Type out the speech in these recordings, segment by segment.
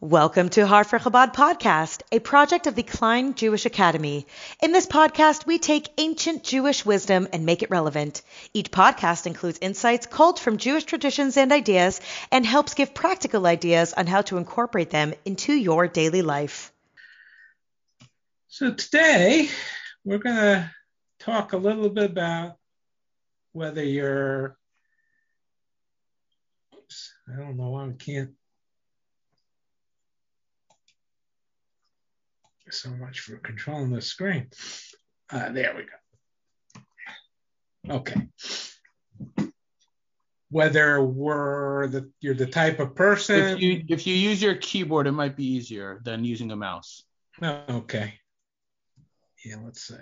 Welcome to Heart for Chabad podcast, a project of the Klein Jewish Academy. In this podcast, we take ancient Jewish wisdom and make it relevant. Each podcast includes insights culled from Jewish traditions and ideas and helps give practical ideas on how to incorporate them into your daily life. So today, we're going to talk a little bit about whether you're. I don't know why we can't so much for controlling the screen. Uh, there we go. Okay. Whether we're the you're the type of person. If you if you use your keyboard, it might be easier than using a mouse. Oh, okay. Yeah, let's see.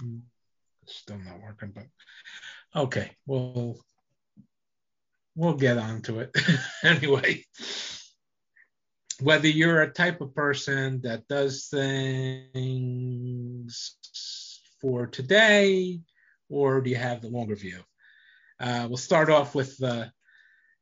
Hmm, still not working, but okay. We'll we'll get onto it anyway whether you're a type of person that does things for today or do you have the longer view? Uh, we'll start off with uh,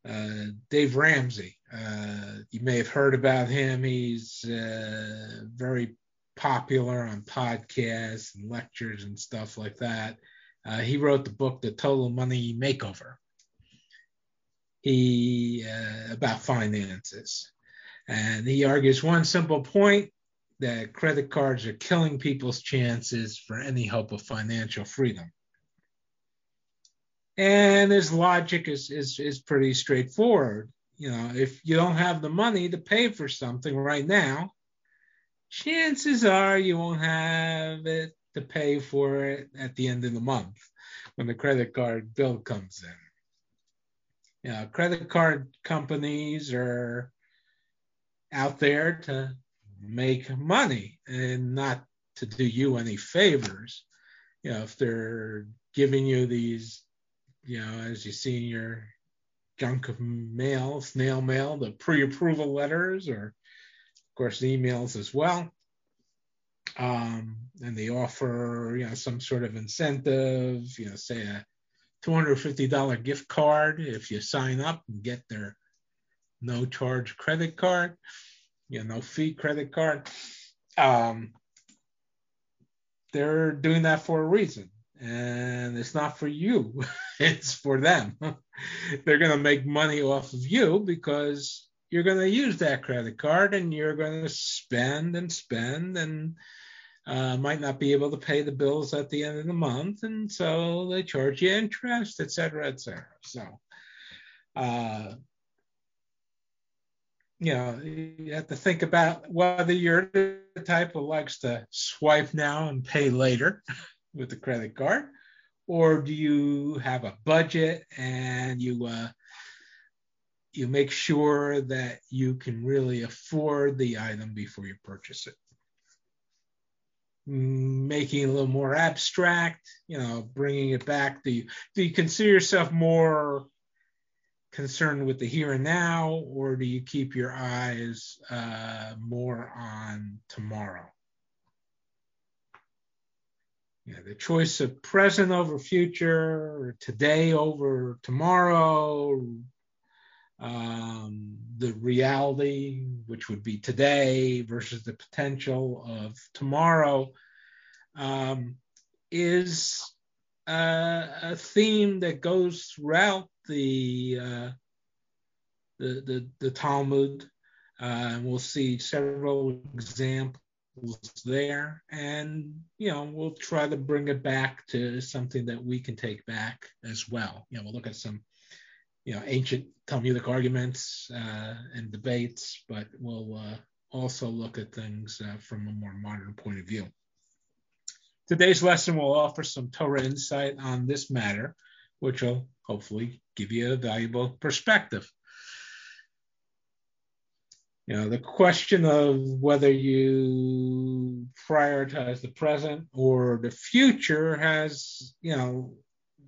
uh, Dave Ramsey. Uh, you may have heard about him. He's uh, very popular on podcasts and lectures and stuff like that. Uh, he wrote the book, The Total Money Makeover. He about finances. And he argues one simple point that credit cards are killing people's chances for any hope of financial freedom. And his logic is, is, is pretty straightforward. You know, if you don't have the money to pay for something right now, chances are you won't have it to pay for it at the end of the month when the credit card bill comes in. You know, credit card companies are out there to make money and not to do you any favors. You know, if they're giving you these, you know, as you see in your junk of mail, snail mail, the pre-approval letters, or of course emails as well. Um, and they offer, you know, some sort of incentive, you know, say a $250 gift card if you sign up and get their no charge credit card, you know, fee credit card. Um, they're doing that for a reason. And it's not for you, it's for them. they're going to make money off of you because you're going to use that credit card and you're going to spend and spend and uh, might not be able to pay the bills at the end of the month. And so they charge you interest, et cetera, et cetera. So, uh, you know, you have to think about whether you're the type who likes to swipe now and pay later with the credit card, or do you have a budget and you uh, you make sure that you can really afford the item before you purchase it. Making it a little more abstract, you know, bringing it back. Do you, do you consider yourself more concerned with the here and now, or do you keep your eyes uh, more on tomorrow? Yeah, the choice of present over future, today over tomorrow, um, the reality, which would be today, versus the potential of tomorrow, um, is uh, a theme that goes throughout the uh, the, the, the Talmud. Uh, and we'll see several examples there, and you know we'll try to bring it back to something that we can take back as well. You know, we'll look at some you know ancient Talmudic arguments uh, and debates, but we'll uh, also look at things uh, from a more modern point of view. Today's lesson will offer some Torah insight on this matter, which will hopefully give you a valuable perspective. You know, the question of whether you prioritize the present or the future has, you know,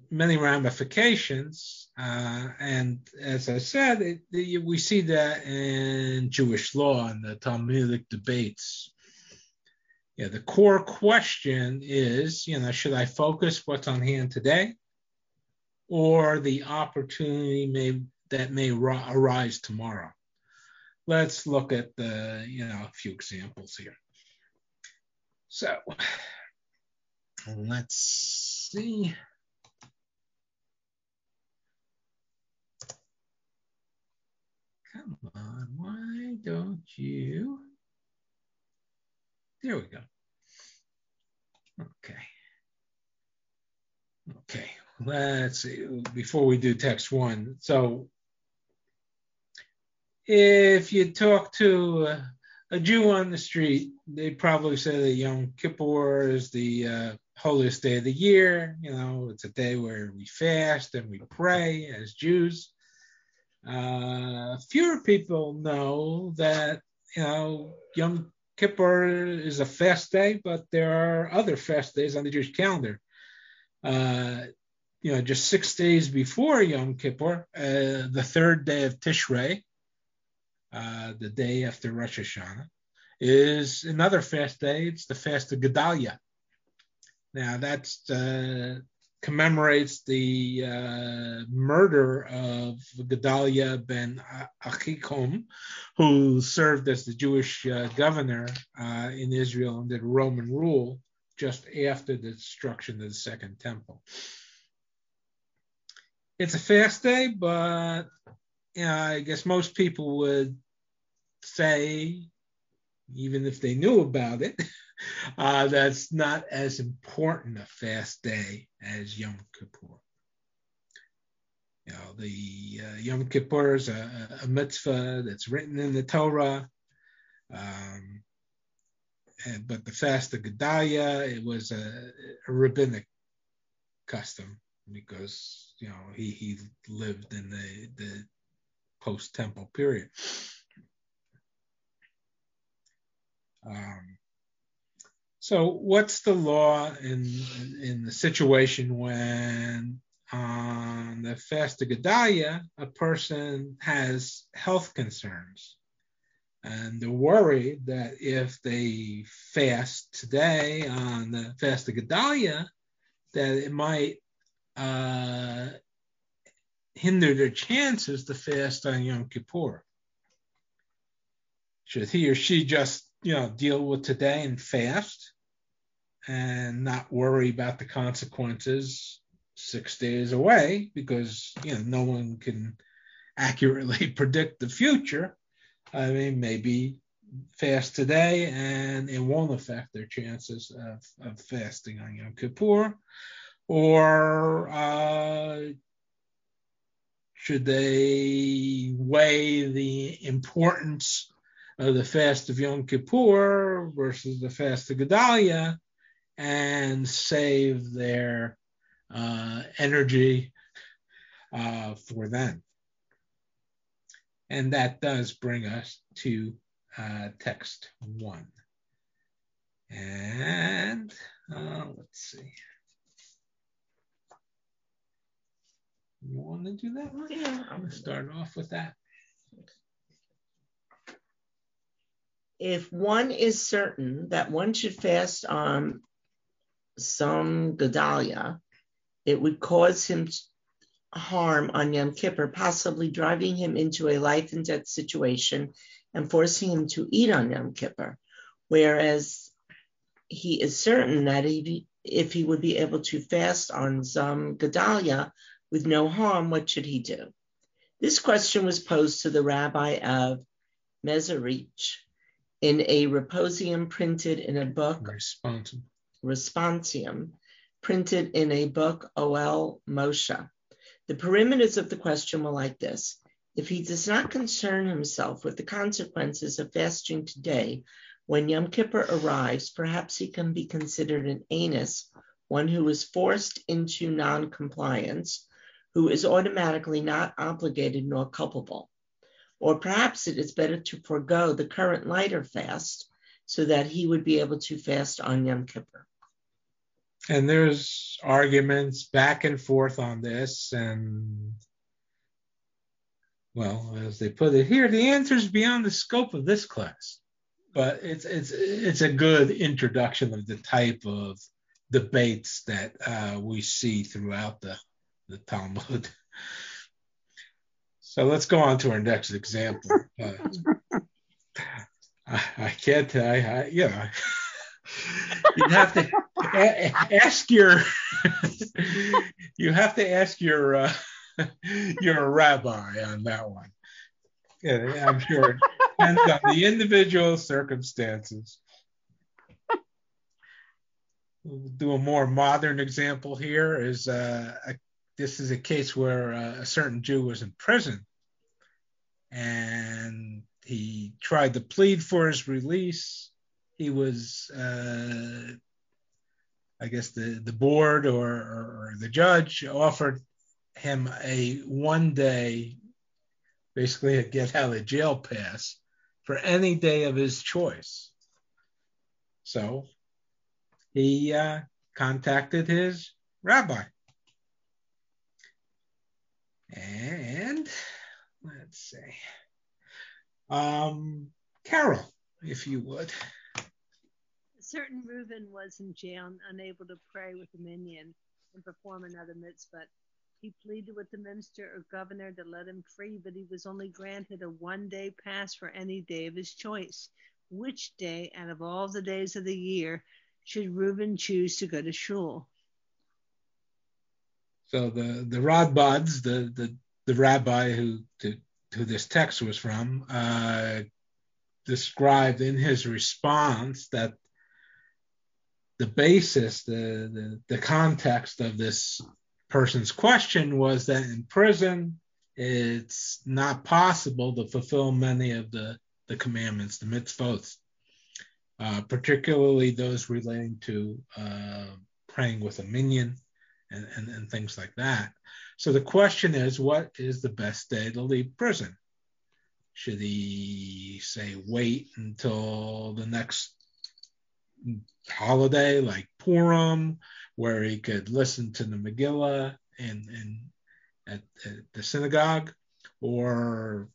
many ramifications. Uh, and as I said, it, it, we see that in Jewish law and the Talmudic debates. Yeah, the core question is, you know, should I focus what's on hand today or the opportunity may that may ri- arise tomorrow. Let's look at the, you know, a few examples here. So let's see. Come on, why don't you? There we go. Okay. Okay, let's see. Before we do text one, so if you talk to a, Jew on the street, they probably say that Yom Kippur is the uh, holiest day of the year. You know, it's a day where we fast and we pray as Jews. Uh, fewer people know that you know Yom Kippur is a fast day, but there are other fast days on the Jewish calendar. Uh, you know, just six days before Yom Kippur, uh, the third day of Tishrei, uh, the day after Rosh Hashanah, is another fast day. It's the fast of Gedalia. Now that uh, commemorates the uh, murder of Gedalia ben Achikom, who served as the Jewish uh, governor uh, in Israel under Roman rule just after the destruction of the Second Temple. It's a fast day, but you know, I guess most people would say, even if they knew about it, uh, that's not as important a fast day as Yom Kippur. You know, the uh, Yom Kippur is a, a, mitzvah that's written in the Torah. Um, and, but the fast of Gedalia, it was a, a rabbinic custom because you know he he lived in the the post temple period. Um, so what's the law in in the situation when on the fast of Gedalia a person has health concerns? And they're worried that if they fast today on the fast of Gedalia, that it might uh, hinder their chances to fast on Yom Kippur. Should he or she just, you know, deal with today and fast and not worry about the consequences six days away because, you know, no one can accurately predict the future? I mean, maybe fast today and it won't affect their chances of, of fasting on Yom Kippur. Or uh, should they weigh the importance of the fast of Yom Kippur versus the fast of Gedalia and save their uh, energy uh, for them? And that does bring us to uh, text one. And uh, let's see. You want to do that one? Yeah. I'm going to start off with that. If one is certain that one should fast on Tzom Gedalia, it would cause him harm on Yom Kippur, possibly driving him into a life and death situation and forcing him to eat on Yom Kippur. Whereas he is certain that he, if he would be able to fast on Tzom Gedalia with no harm, what should he do? This question was posed to the rabbi of Mezerich in a reposium printed in a book, Responsible. Responsium, printed in a book, Oel Moshe. The perimeters of the question were like this. If he does not concern himself with the consequences of fasting today, when Yom Kippur arrives, perhaps he can be considered an anus, one who is forced into non-compliance, who is automatically not obligated nor culpable. Or perhaps it is better to forego the current lighter fast so that he would be able to fast on Yom Kippur. And there's arguments back and forth on this, and well, as they put it here, the answer is beyond the scope of this class. But it's it's it's a good introduction of the type of debates that uh, we see throughout the the Talmud. So let's go on to our next example. Uh, I, I, can't. I, I you know, you have to a- ask your. you have to ask your uh, your rabbi on that one. Yeah, I'm sure it depends on the individual circumstances. We'll do a more modern example here. Is uh, a, this is a case where uh, a certain Jew was in prison, and he tried to plead for his release. He was, uh, I guess, the the board or, or the judge offered him a one day basically a get out of jail pass for any day of his choice. So he uh, contacted his rabbi. And let's see. Um, Carol, if you would. A certain Reuben was in jail unable to pray with the minyan and perform another mitzvah. He pleaded with the minister or governor to let him free, but he was only granted a one day pass for any day of his choice. Which day out of all the days of the year should Reuben choose to go to shul? So the the Radbaz, the the the rabbi who to, who this text was from, uh, described in his response that the basis, the, the the context of this person's question was that in prison, it's not possible to fulfill many of the, the commandments, the mitzvot, uh, particularly those relating to uh, praying with a minyan and, and, and things like that. So the question is, what is the best day to leave prison? Should he say wait until the next holiday like Purim, where he could listen to the Megillah in, in at, at the synagogue, or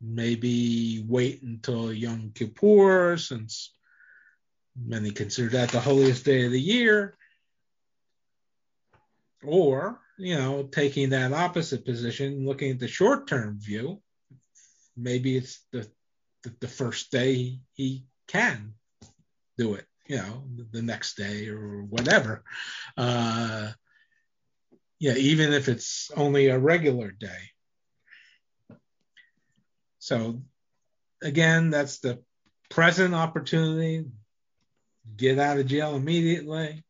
maybe wait until Yom Kippur, since many consider that the holiest day of the year, or you know, taking that opposite position, looking at the short-term view, maybe it's the the, the first day he can do it you know the next day or whatever. Uh yeah even if it's only a regular day. So again that's the present opportunity. Get out of jail immediately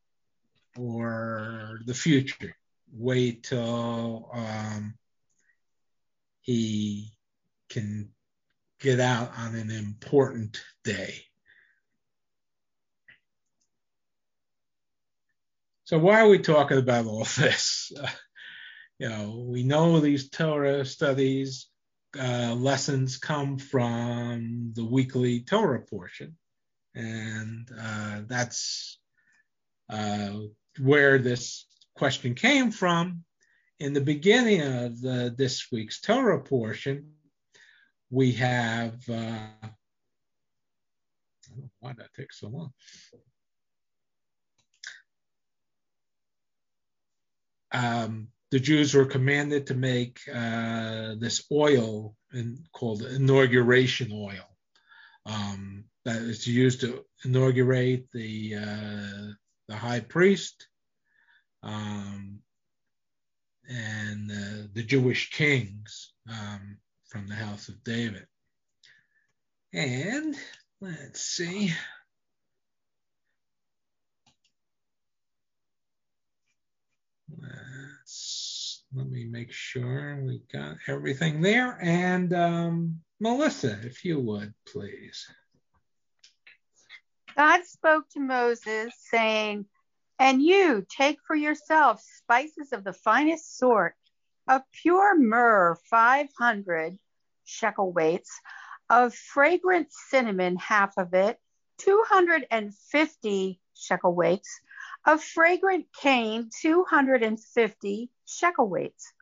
or the future. Wait till um, he can get out on an important day. So why are we talking about all this? You know, we know these Torah studies uh, lessons come from the weekly Torah portion, and uh, that's uh, where this question came from. In the beginning of the, this week's Torah portion, we have. Uh, I don't know why that takes so long. um, the Jews were commanded to make uh, this oil in, called inauguration oil um, that is used to inaugurate the uh, the high priest um, and uh, the Jewish kings um, from the house of David. And let's see. Let's, let me make sure we got everything there. And um, Melissa, if you would, please. God spoke to Moses, saying, And you take for yourself spices of the finest sort, of pure myrrh, 500 shekel weights, of fragrant cinnamon, half of it, 250 shekel weights, of fragrant cane, 250 shekel weights,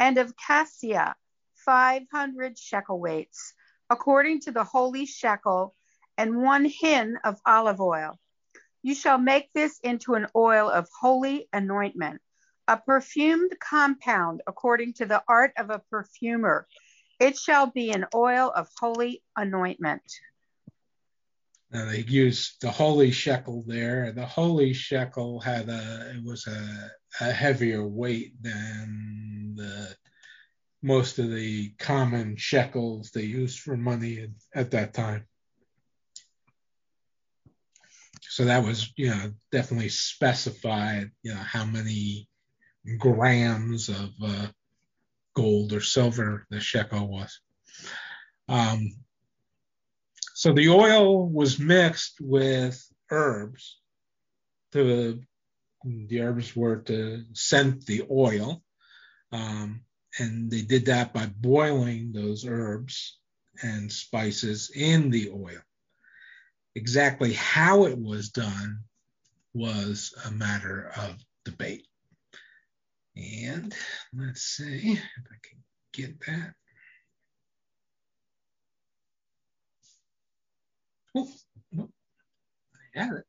and of cassia, 500 shekel weights, according to the holy shekel, and one hin of olive oil. You shall make this into an oil of holy anointment, a perfumed compound according to the art of a perfumer. It shall be an oil of holy anointment. Now they used the holy shekel there. The holy shekel had a it was a, a heavier weight than the most of the common shekels they used for money at that time. So that was, you know, definitely specified, you know, how many grams of uh, gold or silver the shekel was. Um, so the oil was mixed with herbs. To, the herbs were to scent the oil. Um, and they did that by boiling those herbs and spices in the oil. Exactly how it was done was a matter of debate. And let's see if I can get that. Oh, I have it.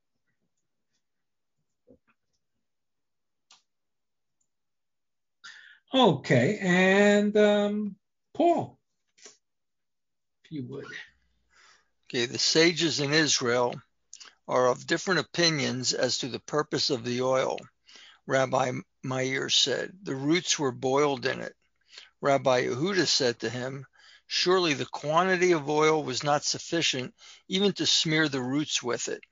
Okay, and um, Paul, if you would. Okay, the sages in Israel are of different opinions as to the purpose of the oil. Rabbi Meir said, The roots were boiled in it. Rabbi Yehuda said to him, Surely the quantity of oil was not sufficient even to smear the roots with it.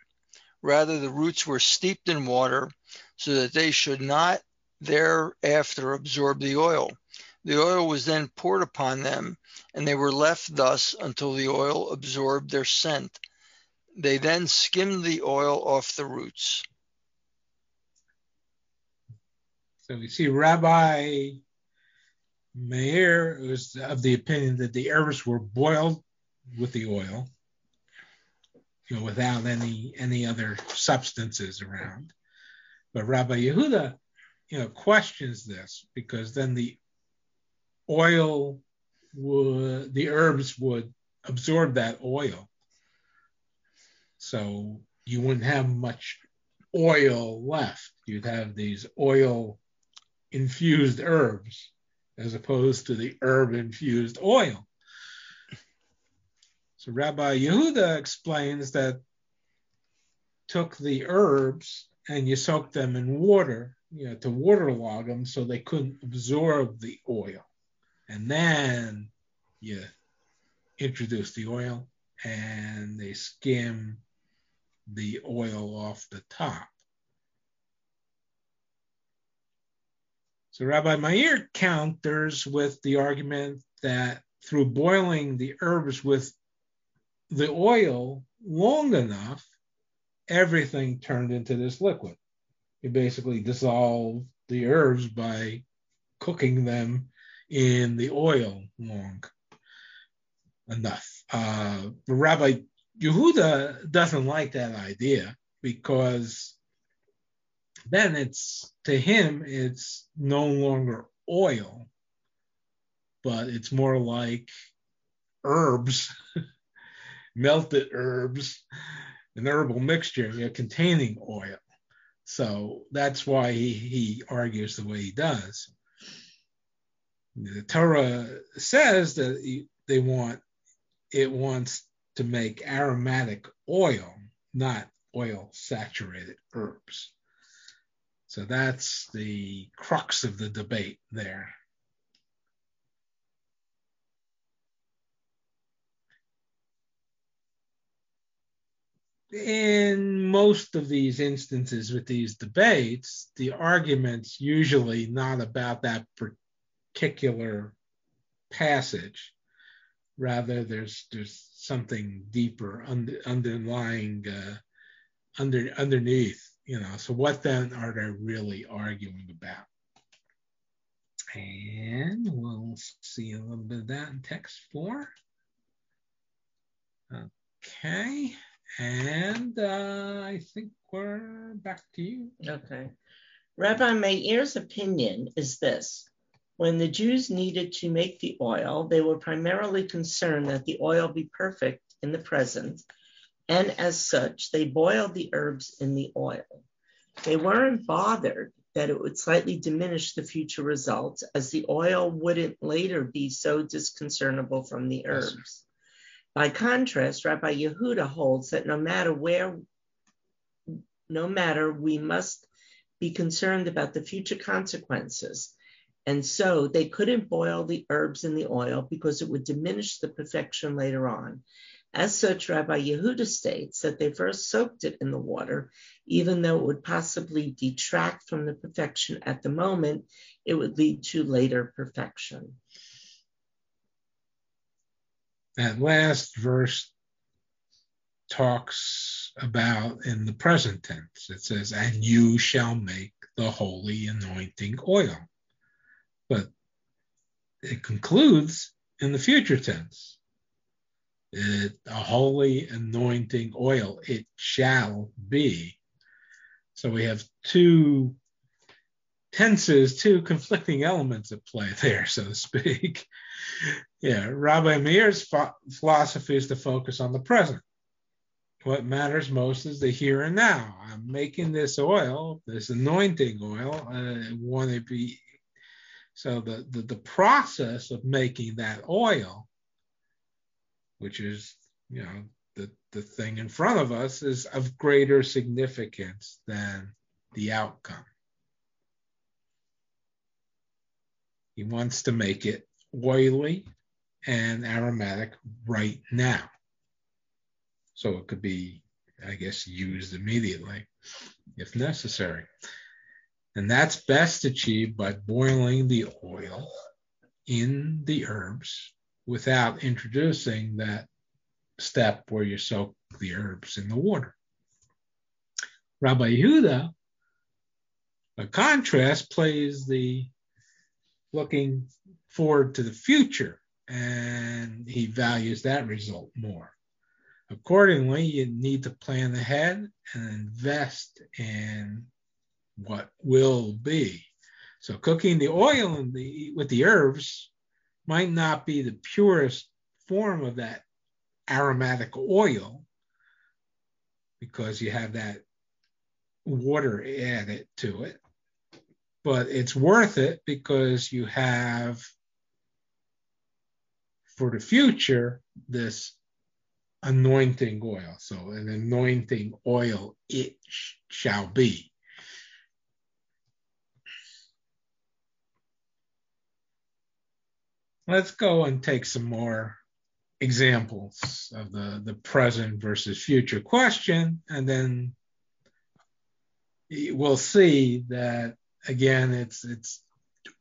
Rather, the roots were steeped in water so that they should not thereafter absorb the oil. The oil was then poured upon them, and they were left thus until the oil absorbed their scent. They then skimmed the oil off the roots. So we see Rabbi Meir was of the opinion that the herbs were boiled with the oil, you know, without any any other substances around. But Rabbi Yehuda you know, questions this because then the oil would, the herbs would absorb that oil. So you wouldn't have much oil left. You'd have these oil infused herbs as opposed to the herb infused oil. So Rabbi Yehuda explains that took the herbs and you soaked them in water you know, to waterlog them so they couldn't absorb the oil. And then you introduce the oil and they skim the oil off the top. So Rabbi Meir counters with the argument that through boiling the herbs with the oil long enough, everything turned into this liquid you basically dissolve the herbs by cooking them in the oil long enough. Uh, Rabbi Yehuda doesn't like that idea because then it's to him it's no longer oil, but it's more like herbs, melted herbs, an herbal mixture containing oil. So that's why he, he argues the way he does. The Torah says that they want it wants to make aromatic oil, not oil saturated herbs. So that's the crux of the debate there. in most of these instances with these debates, the argument's usually not about that particular passage. Rather, there's there's something deeper under, underlying uh, under underneath. You know, so what then are they really arguing about? And we'll see a little bit of that in text four. Okay. And uh, I think we're back to you. Okay. Rabbi Meir's opinion is this. When the Jews needed to make the oil, they were primarily concerned that the oil be perfect in the present, and as such, they boiled the herbs in the oil. They weren't bothered that it would slightly diminish the future results as the oil wouldn't later be so disconcertable from the herbs. By contrast, Rabbi Yehuda holds that no matter where, no matter we must be concerned about the future consequences. And so they couldn't boil the herbs in the oil because it would diminish the perfection later on. As such, Rabbi Yehuda states that they first soaked it in the water, even though it would possibly detract from the perfection at the moment, it would lead to later perfection. That last verse talks about in the present tense. It says, and you shall make the holy anointing oil. But it concludes in the future tense it, a holy anointing oil, it shall be. So we have two tenses, two conflicting elements at play there, so to speak. yeah, Rabbi Meir's ph- philosophy is to focus on the present. What matters most is the here and now. I'm making this oil, this anointing oil. Uh, I want to be so the, the the process of making that oil which is, you know, the, the thing in front of us is of greater significance than the outcome. He wants to make it oily and aromatic right now. So it could be, I guess, used immediately if necessary. And that's best achieved by boiling the oil in the herbs without introducing that step where you soak the herbs in the water. Rabbi Yehuda, by contrast, plays the looking forward to the future, and he values that result more. Accordingly, you need to plan ahead and invest in what will be. So, cooking the oil the, with the herbs might not be the purest form of that aromatic oil because you have that water added to it. But it's worth it because you have for the future this anointing oil. So, an anointing oil it sh- shall be. Let's go and take some more examples of the, the present versus future question, and then we'll see that again it's it's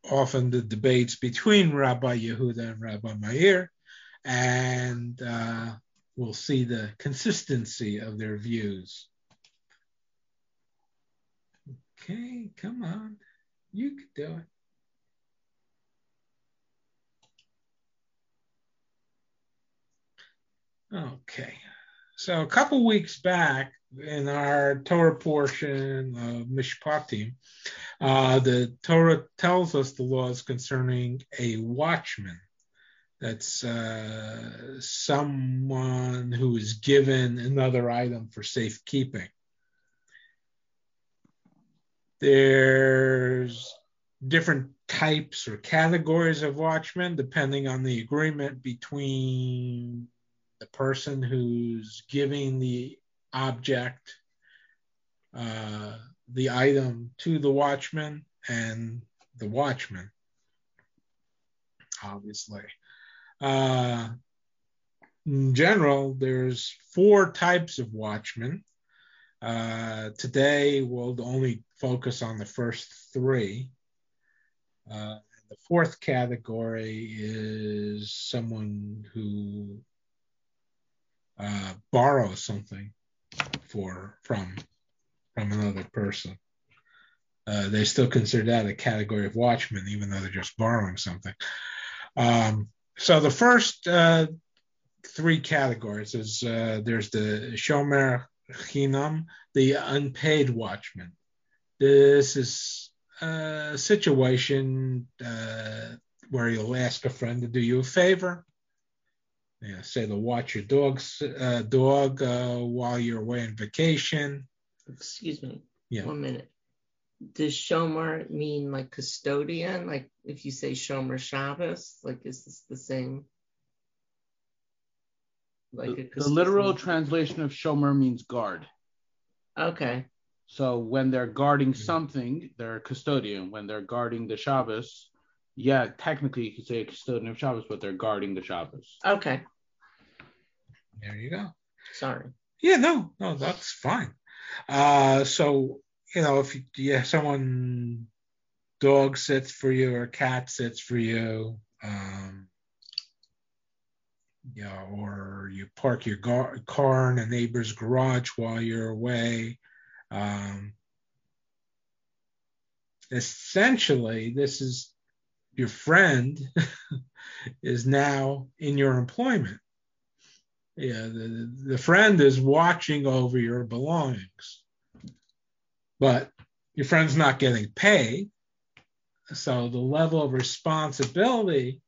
often the debates between Rabbi Yehuda and Rabbi Meir, and uh, we'll see the consistency of their views. Okay, come on, you can do it. Okay. So a couple weeks back in our Torah portion of Mishpatim, uh, the Torah tells us the laws concerning a watchman. That's uh, someone who is given another item for safekeeping. There's different types or categories of watchmen depending on the agreement between the person who's giving the object, uh, the item to the watchman and the watchman, obviously. Uh, in general, there's four types of watchmen. Uh, today, we'll only focus on the first three. Uh, the fourth category is someone who uh, borrow something for from from another person. Uh, they still consider that a category of watchmen, even though they're just borrowing something. Um, so the first uh, three categories is uh, there's the shomer chinam, the unpaid watchman. This is a situation uh, where you'll ask a friend to do you a favor, yeah, say to watch your dog's uh, dog uh, while you're away on vacation. Excuse me. Yeah. One minute. does shomer mean like custodian? Like if you say shomer Shabbos, like is this the same? Like a The, the literal translation of shomer means guard. Okay. So when they're guarding something, they're a custodian. When they're guarding the Shabbos, yeah, technically you could say a custodian of Shabbos, but they're guarding the Shabbos. Okay. There you go. Sorry. Yeah, no, no, that's fine. Uh, so you know, if you, yeah, someone dog sits for you or cat sits for you, um, you know, or you park your gar- car in a neighbor's garage while you're away. Um, essentially, this is your friend is now in your employment. Yeah, the, the friend is watching over your belongings, but your friend's not getting paid. So the level of responsibility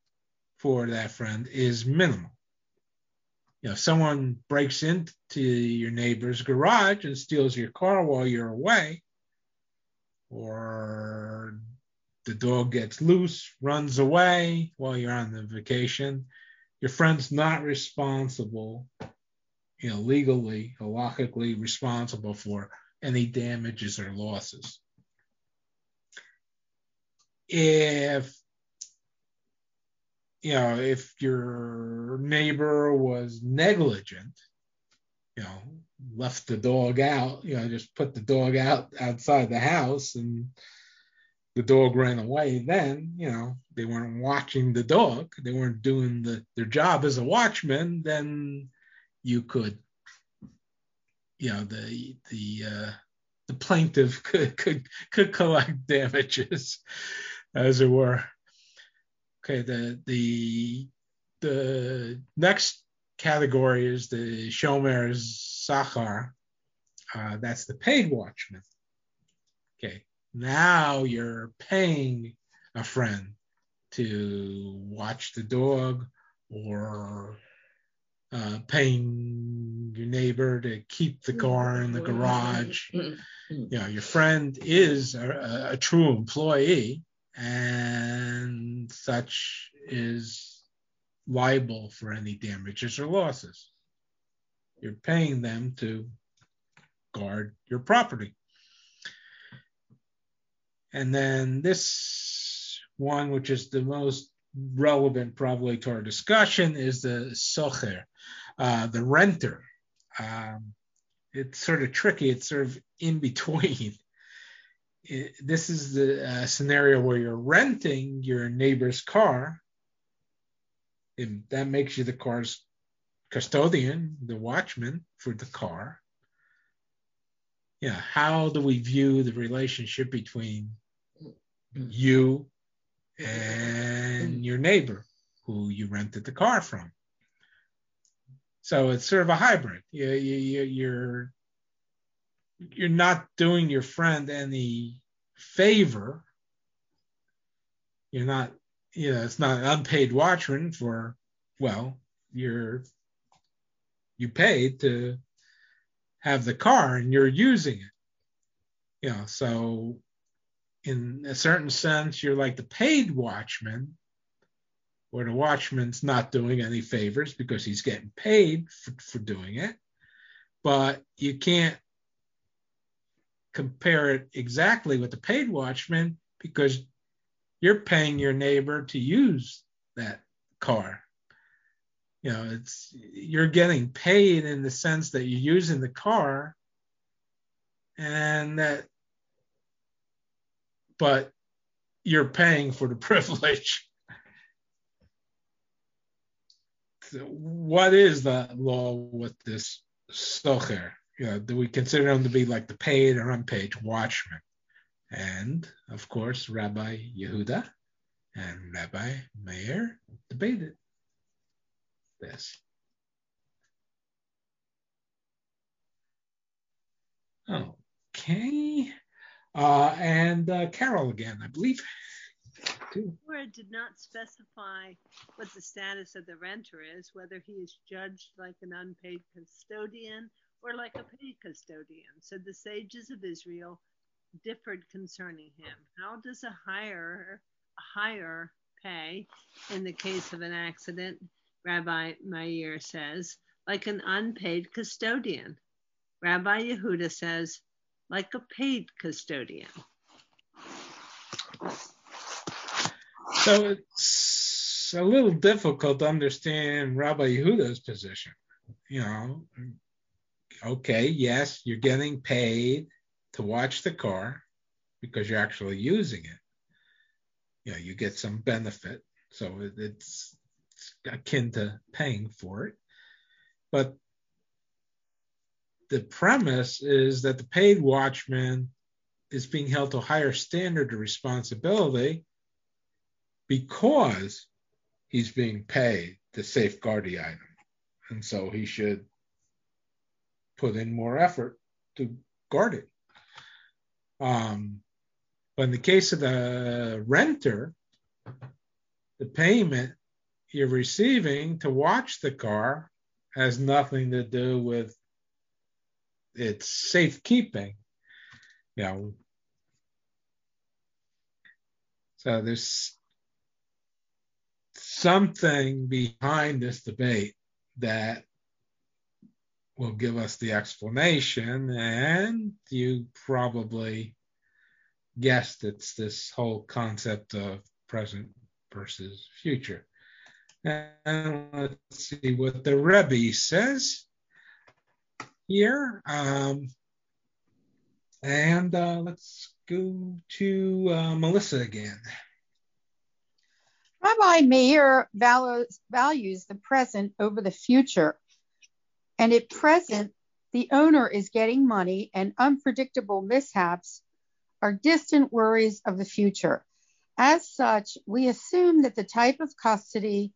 for that friend is minimal. You know, if someone breaks into your neighbor's garage and steals your car while you're away, or the dog gets loose, runs away while you're on the vacation, your friend's not responsible, you know, legally, halachically responsible for any damages or losses. If you know, if your neighbor was negligent, you know, left the dog out, you know, just put the dog out outside the house and the dog ran away, then, you know, they weren't watching the dog, they weren't doing the, their job as a watchman, then you could, you know, the the uh, the plaintiff could could could collect damages, as it were. Okay, the the the next category is the Shomer Sachar. Uh, that's the paid watchman. Okay, now you're paying a friend to watch the dog or uh, paying your neighbor to keep the car in the garage. Mm, You know, your friend is a, a true employee and such is liable for any damages or losses. You're paying them to guard your property. And then this one, which is the most relevant probably to our discussion, is the socher, uh, the renter. Um, it's sort of tricky. It's sort of in between. It- this is the uh, scenario where you're renting your neighbor's car. And that makes you the car's custodian, the watchman for the car. Yeah, how do we view the relationship between you and hmm. your neighbor who you rented the car from? So it's sort of a hybrid. You, you, you, you're you're not doing your friend any favor. You're not, you know, it's not an unpaid watchman for, well, you're you paid to have the car and you're using it. You know, so in a certain sense, you're like the paid watchman, where the watchman's not doing any favors because he's getting paid for, for doing it. But you can't compare it exactly with the paid watchman because you're paying your neighbor to use that car. You know, it's you're getting paid in the sense that you're using the car and that but you're paying for the privilege. What is the law with this socher? You know, do we consider them to be like the paid or unpaid watchman? And of course, Rabbi Yehuda and Rabbi Meir debated this. Okay. Uh, and uh, Carol again, I believe. Too. Did not specify what the status of the renter is, whether he is judged like an unpaid custodian or like a paid custodian. So the sages of Israel differed concerning him. How does a higher a higher pay in the case of an accident? Rabbi Meir says, like an unpaid custodian. Rabbi Yehuda says, like a paid custodian. So it's a little difficult to understand Rabbi Yehuda's position. You know, okay, yes, you're getting paid to watch the car because you're actually using it. You know, you get some benefit. So it's, it's akin to paying for it. But the premise is that the paid watchman is being held to a higher standard of responsibility because he's being paid to safeguard the item. And so he should put in more effort to guard it. Um, but in the case of the renter, the payment you're receiving to watch the car has nothing to do with its safekeeping. You know, so there's something behind this debate that will give us the explanation, and you probably guessed it's this whole concept of present versus future. And let's see what the Rebbe says here. Um, and uh, let's go to uh, Melissa again. Rabbi Meir values, values the present over the future. And at present, the owner is getting money, and unpredictable mishaps are distant worries of the future. As such, we assume that the type of custody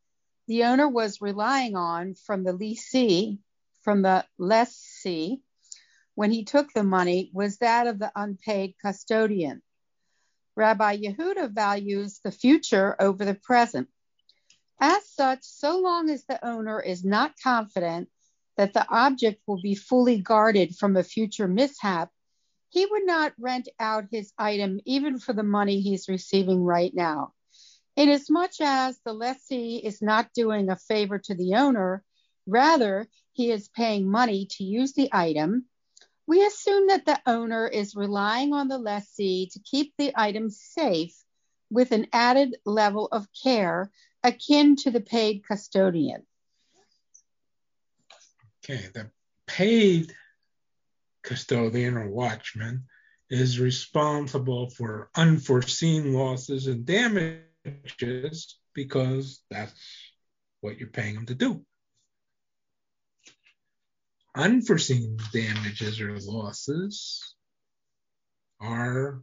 the owner was relying on from the lessee, from the lessee, when he took the money was that of the unpaid custodian. Rabbi Yehuda values the future over the present. As such, so long as the owner is not confident that the object will be fully guarded from a future mishap, he would not rent out his item even for the money he's receiving right now. Inasmuch as the lessee is not doing a favor to the owner, rather, he is paying money to use the item, we assume that the owner is relying on the lessee to keep the item safe with an added level of care akin to the paid custodian. Okay, the paid custodian or watchman is responsible for unforeseen losses and damages because that's what you're paying him to do. Unforeseen damages or losses are,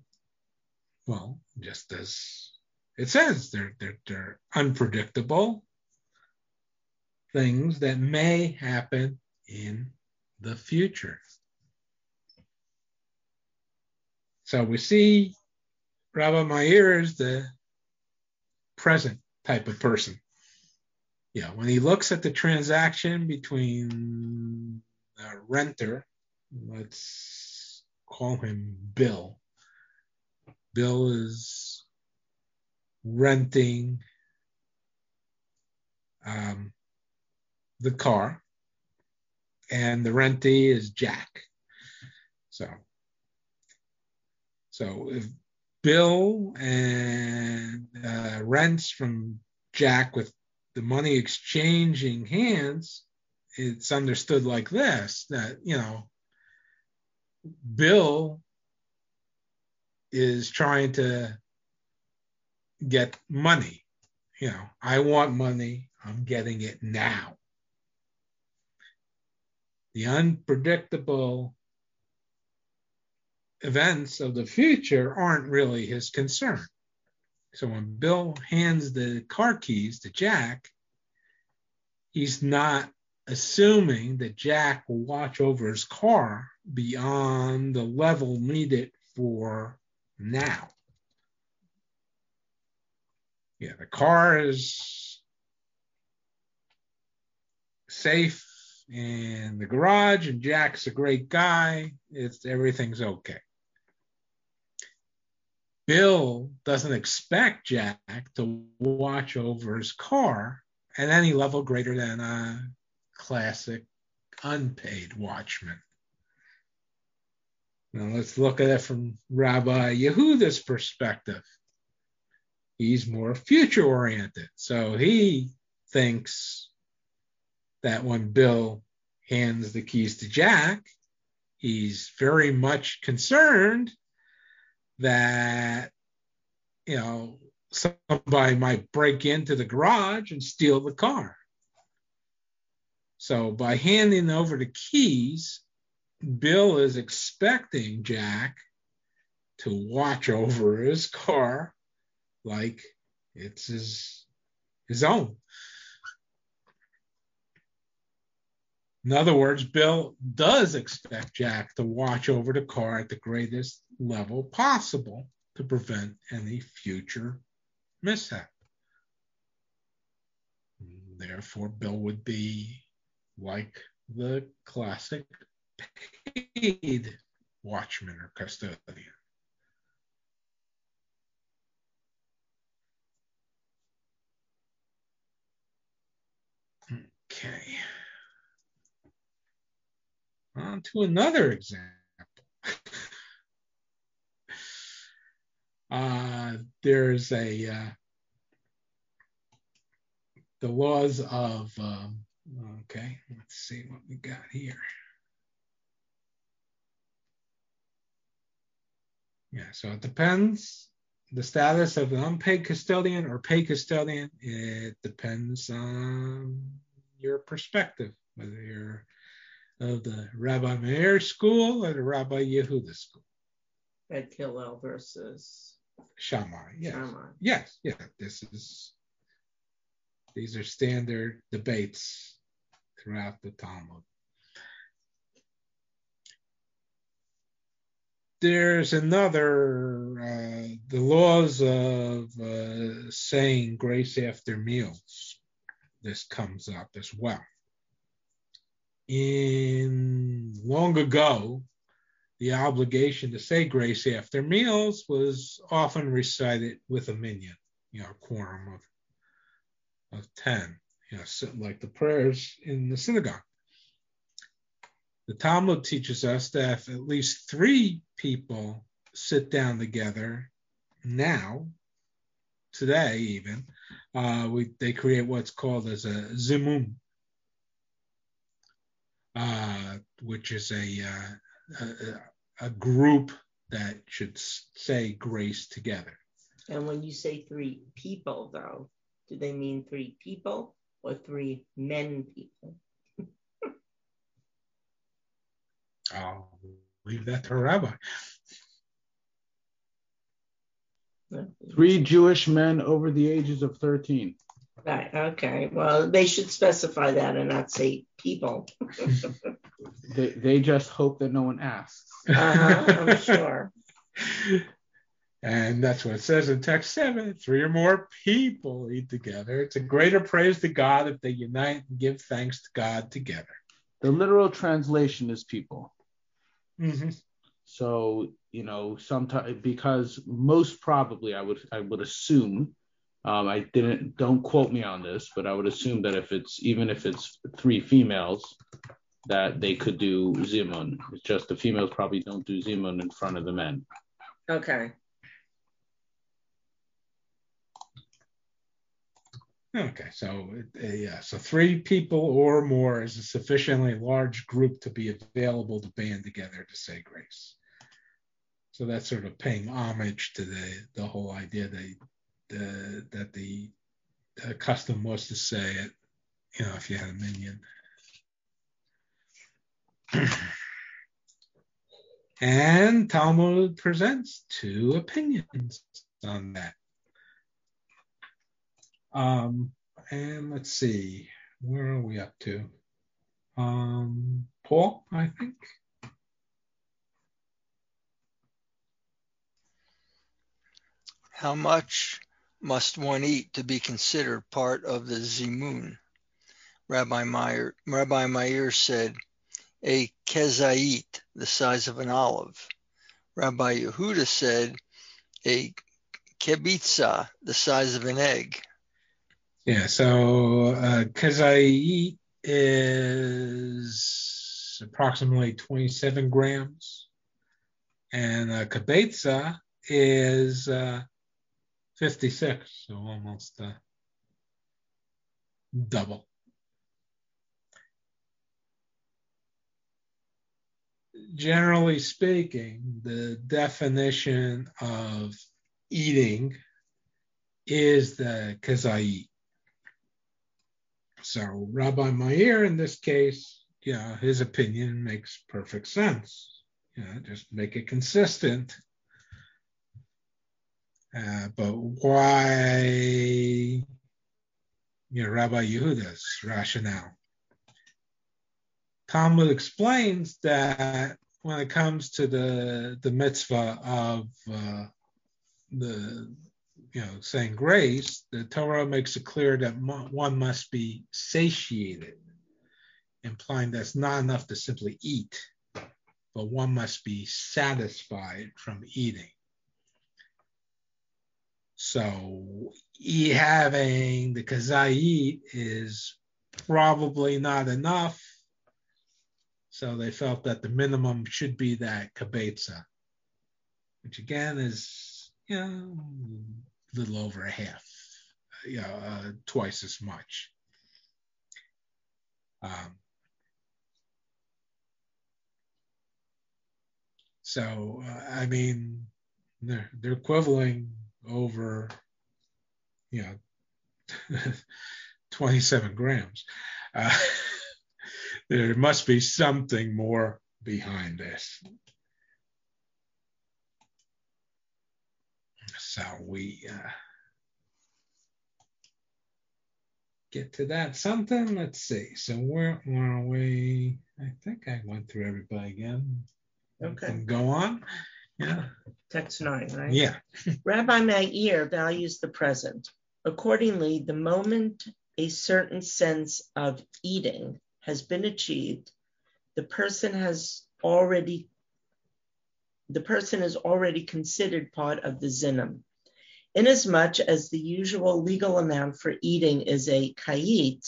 well, just as it says, they're, they're, they're unpredictable things that may happen in the future. So we see Rabbi Meir is the present type of person. Yeah, when he looks at the transaction between the renter, let's call him Bill. Bill is renting um, the car and the rentee is Jack. So, so if Bill and uh, rents from Jack with the money exchanging hands, it's understood like this that you know Bill is trying to get money. You know, I want money. I'm getting it now the unpredictable events of the future aren't really his concern. So when Bill hands the car keys to Jack, he's not assuming that Jack will watch over his car beyond the level needed for now. Yeah, the car is safe in the garage, and Jack's a great guy. It's everything's okay. Bill doesn't expect Jack to watch over his car at any level greater than a classic unpaid watchman. Now let's look at it from Rabbi Yehuda's perspective. He's more future oriented. So he thinks that when Bill hands the keys to Jack, he's very much concerned that, you know, somebody might break into the garage and steal the car. So by handing over the keys, Bill is expecting Jack to watch over his car like it's his his own. In other words, Bill does expect Jack to watch over the car at the greatest level possible to prevent any future mishap. Therefore, Bill would be like the classic paid watchman or custodian. Okay. On to another example. uh, there's a uh, the laws of um, okay. Let's see what we got here. Yeah, so it depends the status of an unpaid custodian or paid custodian. It depends on your perspective, whether you're of the Rabbi Meir school or the Rabbi Yehuda school. Ed Hillel versus Shammai. Yes. Shammai. Yes. Yeah. This is. These are standard debates throughout the Talmud. There's another, uh, the laws of uh, saying grace after meals. This comes up as well in long ago, the obligation to say grace after meals was often recited with a minyan, you know, a quorum of, of 10, you know, like the prayers in the synagogue. The Talmud teaches us that if at least three people sit down together now, today even, uh, we, they create what's called as a zimun, uh, which is a, uh, a, a group that should say grace together. And when you say three people, though, do they mean three people or three men people? I'll leave that to Rabbi. Three Jewish men over the ages of 13. Right. Okay. Well, they should specify that and not say people. they, they just hope that no one asks. Uh-huh, I'm sure. And that's what it says in text seven three or more people eat together. It's a greater praise to God if they unite and give thanks to God together. The literal translation is people. Mm-hmm. So, you know, sometimes because most probably I would I would assume um, I didn't don't quote me on this, but I would assume that if it's even if it's three females, that they could do zimun. It's just the females probably don't do zimun in front of the men. Okay. Okay, so uh, yeah, so three people or more is a sufficiently large group to be available to band together to say grace. So that's sort of paying homage to the the whole idea that the that the uh, custom was to say it, you know, if you had a minyan. and Talmud presents two opinions on that. Um, and let's see, where are we up to? Um, Paul, I think. How much must one eat to be considered part of the zimun? Rabbi Meir, Rabbi Meir said, a kezait, the size of an olive. Rabbi Yehuda said, a kibitza the size of an egg. Yeah, so uh, kazait is approximately 27 grams, and uh, is uh, 56, so almost uh, double. Generally speaking, the definition of eating is the kazait. So Rabbi Meir, in this case, yeah, his opinion makes perfect sense. Know, just make it consistent. Uh, but why, you know, Rabbi Yehuda's rationale? Talmud explains that when it comes to the the mitzvah of uh, the you know saying grace, the Torah makes it clear that one must be satiated, implying that's not enough to simply eat, but one must be satisfied from eating. So having the kazait is probably not enough so they felt that the minimum should be that kibetza, which again is, you know, little over a half, you know, uh, twice as much. Um, so, uh, I mean, they're, they're quibbling over, you know, 27 grams. Uh, there must be something more behind this. So we uh, get to that something. Let's see. So where are we? I think I went through everybody again. Okay. And Go on. Yeah. Text nine, right? Yeah. Rabbi Meir values the present. Accordingly, the moment a certain sense of eating has been achieved, the person has already the person is already considered part of the zinam. Inasmuch as the usual legal amount for eating is a kayit,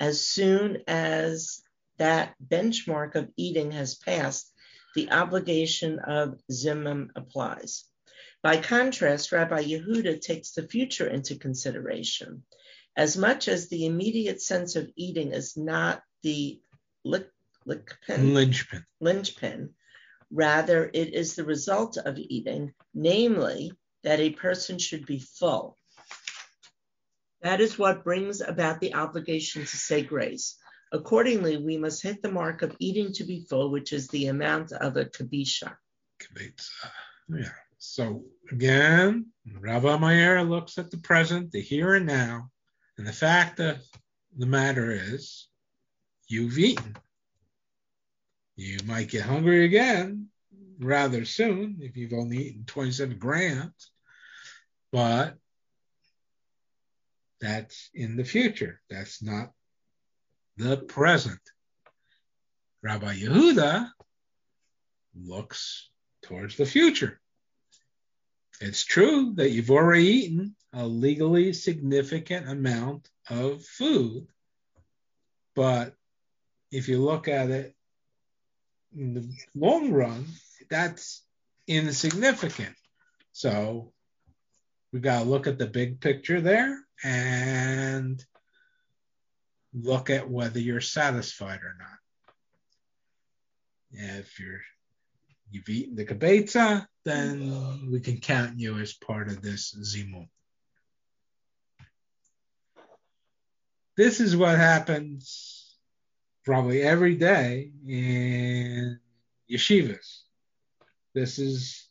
as soon as that benchmark of eating has passed, the obligation of zimam applies. By contrast, Rabbi Yehuda takes the future into consideration. As much as the immediate sense of eating is not the lick, lickpin, linchpin. linchpin. Rather, it is the result of eating, namely, that a person should be full. That is what brings about the obligation to say grace. Accordingly, we must hit the mark of eating to be full, which is the amount of a kabisha. Kabitza. Yeah. So again, Rabbi Meir looks at the present, the here and now, and the fact of the matter is you've eaten. You might get hungry again rather soon if you've only eaten 27 grams, but that's in the future. That's not the present. Rabbi Yehuda looks towards the future. It's true that you've already eaten a legally significant amount of food, but if you look at it in the long run, that's insignificant. So we got to look at the big picture there and look at whether you're satisfied or not. If you're you've eaten the kibetza, then we can count you as part of this zimun. This is what happens probably every day in yeshivas. This is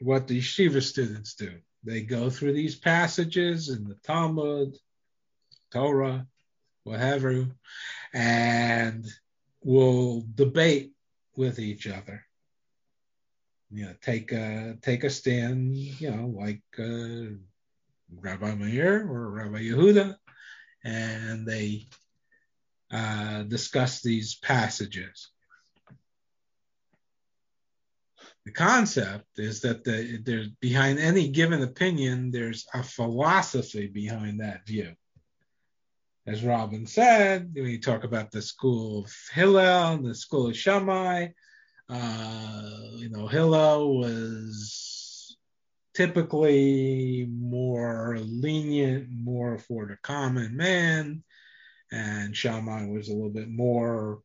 what the yeshiva students do. They go through these passages in the Talmud, Torah, whatever, and will debate with each other. You know, take a take a stand. You know, like uh, Rabbi Meir or Rabbi Yehuda, and they uh, discuss these passages. the concept is that the, there's behind any given opinion, there's a philosophy behind that view. As Robin said, when you talk about the school of Hillel and the school of Shammai, uh, you know, Hillel was typically more lenient, more for the common man, and Shammai was a little bit more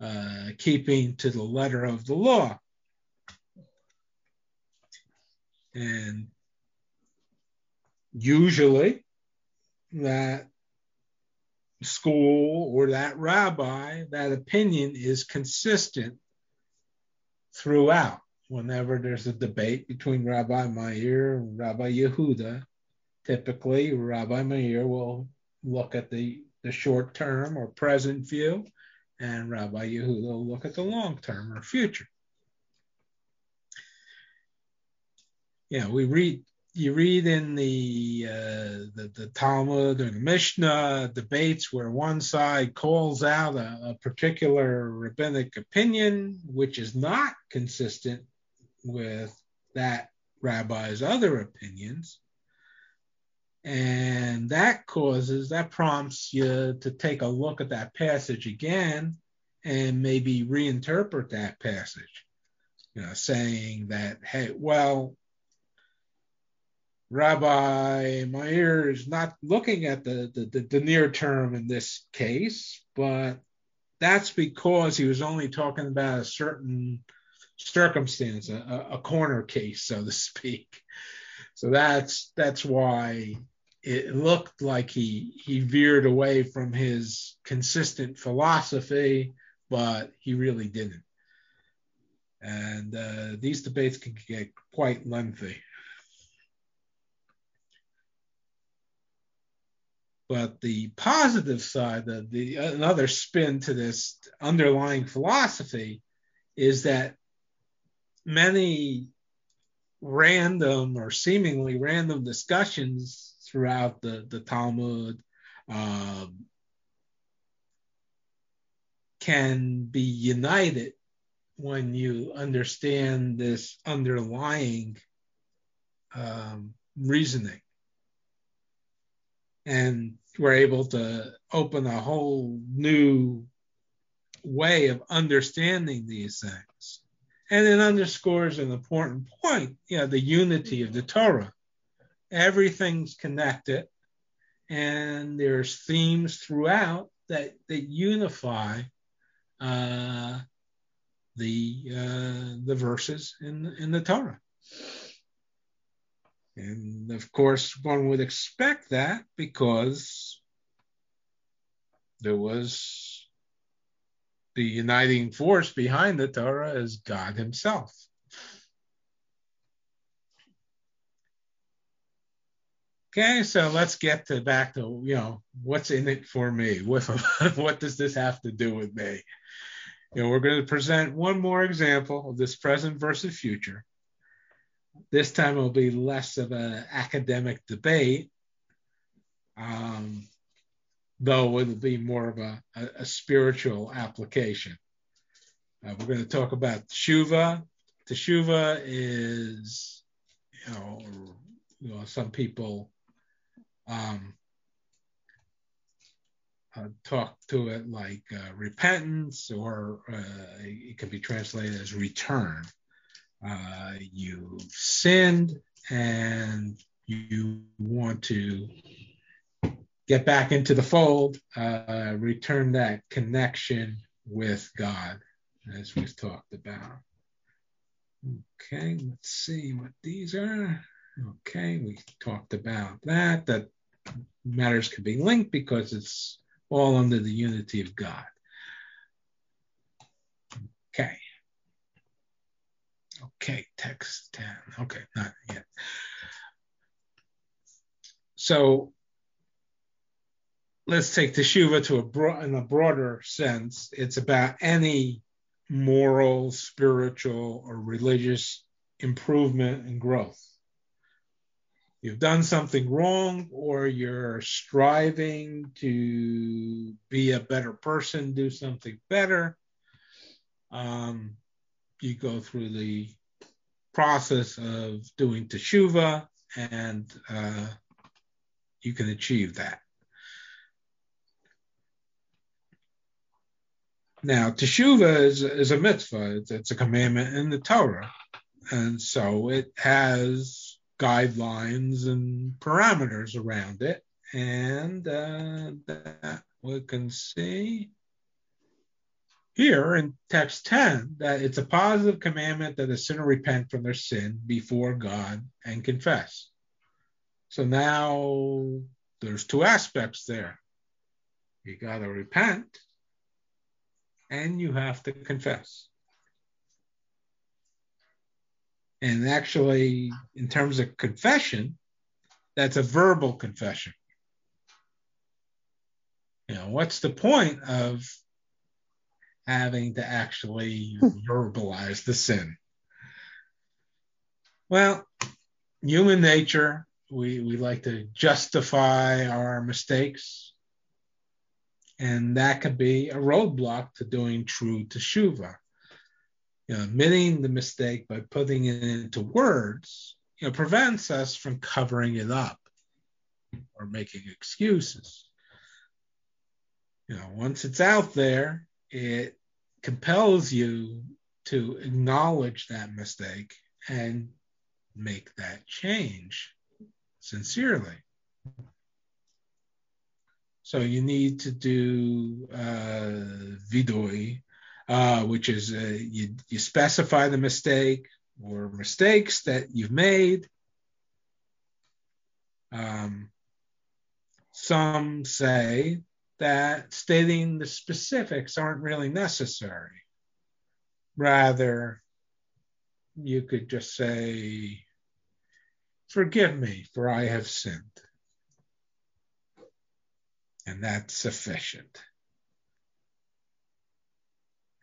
uh, keeping to the letter of the law. And usually that school or that rabbi, that opinion is consistent throughout. Whenever there's a debate between Rabbi Meir and Rabbi Yehuda, typically Rabbi Meir will look at the, the short term or present view, and Rabbi Yehuda will look at the long term or future. Yeah, we read you read in the, uh, the, the Talmud or the Mishnah debates where one side calls out a, a, particular rabbinic opinion which is not consistent with that rabbi's other opinions, and that causes that prompts you to take a look at that passage again and maybe reinterpret that passage, you know, saying that hey, well Rabbi Meir is not looking at the, the, the, the, near term in this case, but that's because he was only talking about a certain circumstance, a, a corner case, so to speak. So that's that's why it looked like he he veered away from his consistent philosophy, but he really didn't. And uh, these debates can get quite lengthy. But the positive side, the, the another spin to this underlying philosophy is that many random or seemingly random discussions throughout the, the Talmud um, can be united when you understand this underlying um, reasoning and we're able to open a whole new way of understanding these things. And it underscores an important point, you know, the unity of the Torah. Everything's connected, and there's themes throughout that that unify uh, the uh, the verses in in the Torah. And of course, one would expect that because there was the uniting force behind the Torah is God Himself. Okay, so let's get to back to you know what's in it for me. What does this have to do with me? You know, we're going to present one more example of this present versus future. This time it'll be less of an academic debate, um, though it'll be more of a, a, a spiritual application. Uh, we're going to talk about teshuva. Teshuva is, you know, you know some people um, uh, talk to it like uh, repentance, or uh, it can be translated as return uh, you've sinned and you want to get back into the fold, uh, return that connection with God, as we've talked about. Okay, let's see what these are. Okay, we talked about that. That matters can be linked because it's all under the unity of God. Okay. Okay, text 10. Okay, not yet. So let's take teshuva to a broad, in a broader sense. It's about any moral, spiritual, or religious improvement and growth. You've done something wrong, or you're striving to be a better person, do something better. Um, you go through the process of doing teshuva, and uh, you can achieve that. Now, teshuva is, is a mitzvah, it's, it's a commandment in the Torah. And so it has guidelines and parameters around it. And uh, that we can see here in text 10 that it's a positive commandment that a sinner repent from their sin before God and confess. So now there's two aspects there. You got to repent and you have to confess. And actually, in terms of confession, that's a verbal confession. You know, what's the point of having to actually verbalize the sin? Well, human nature, we, we like to justify our mistakes and that could be a roadblock to doing true teshuva. You know, admitting the mistake by putting it into words, you know, prevents us from covering it up or making excuses. You know, once it's out there, it compels you to acknowledge that mistake and make that change sincerely. So you need to do uh, vidui, uh, which is uh, you, you specify the mistake or mistakes that you've made. Um, some say that stating the specifics aren't really necessary. Rather, you could just say, Forgive me, for I have sinned and that's sufficient.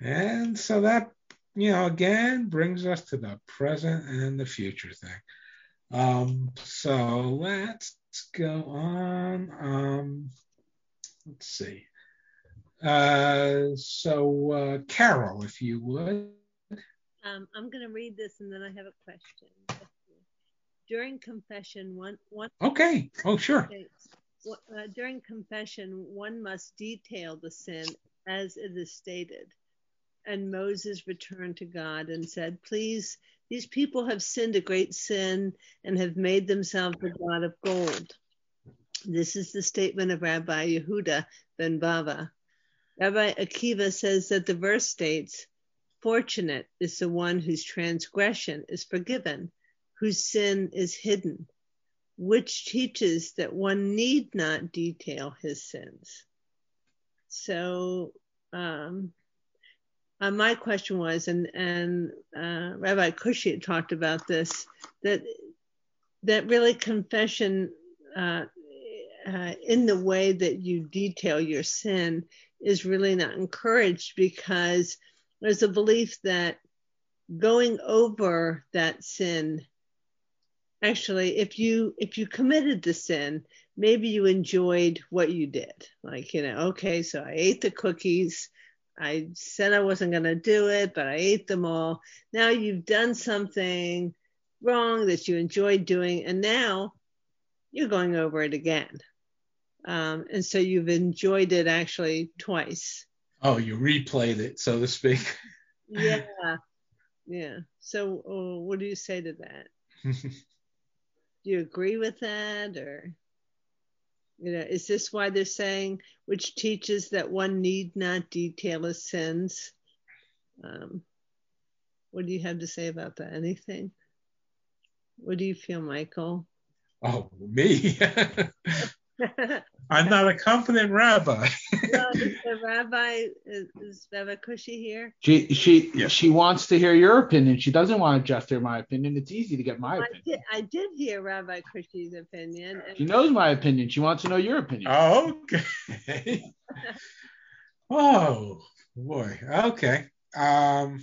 And so that, you know, again brings us to the present and the future thing. Um, so let's go on. Um, let's see. Uh, so, uh, Carol, if you would. Um, I'm going to read this and then I have a question. During confession, one one. Okay. Oh, sure. Uh, during confession, one must detail the sin as it is stated. And Moses returned to God and said, Please, these people have sinned a great sin and have made themselves a god of gold. This is the statement of Rabbi Yehuda ben Bava. Rabbi Akiva says that the verse states, Fortunate is the one whose transgression is forgiven, whose sin is hidden which teaches that one need not detail his sins. So, um, uh, my question was, and and uh, Rabbi talked about this, that that really confession uh, uh, in the way that you detail your sin is really not encouraged because there's a belief that going over that sin actually if you if you committed the sin maybe you enjoyed what you did. Like you know okay so i ate the cookies i said i wasn't going to do it but i ate them all. Now you've done something wrong that you enjoyed doing and now you're going over it again. Um, and so you've enjoyed it actually twice. Oh you replayed it so to speak. Yeah. Yeah. So uh, what do you say to that? Do you agree with that or you know is this why they're saying which teaches that one need not detail his sins? Um, what do you have to say about that? Anything? What do you feel michael? Oh me I'm not a confident rabbi. no, the rabbi is, is Rabbi Kushi here. She she yeah. she wants to hear your opinion. She doesn't want to just hear my opinion. It's easy to get my I opinion. Did, I did hear Rabbi Kushi's opinion. she knows my opinion. She wants to know your opinion. Oh, Okay. oh boy. Okay. Um.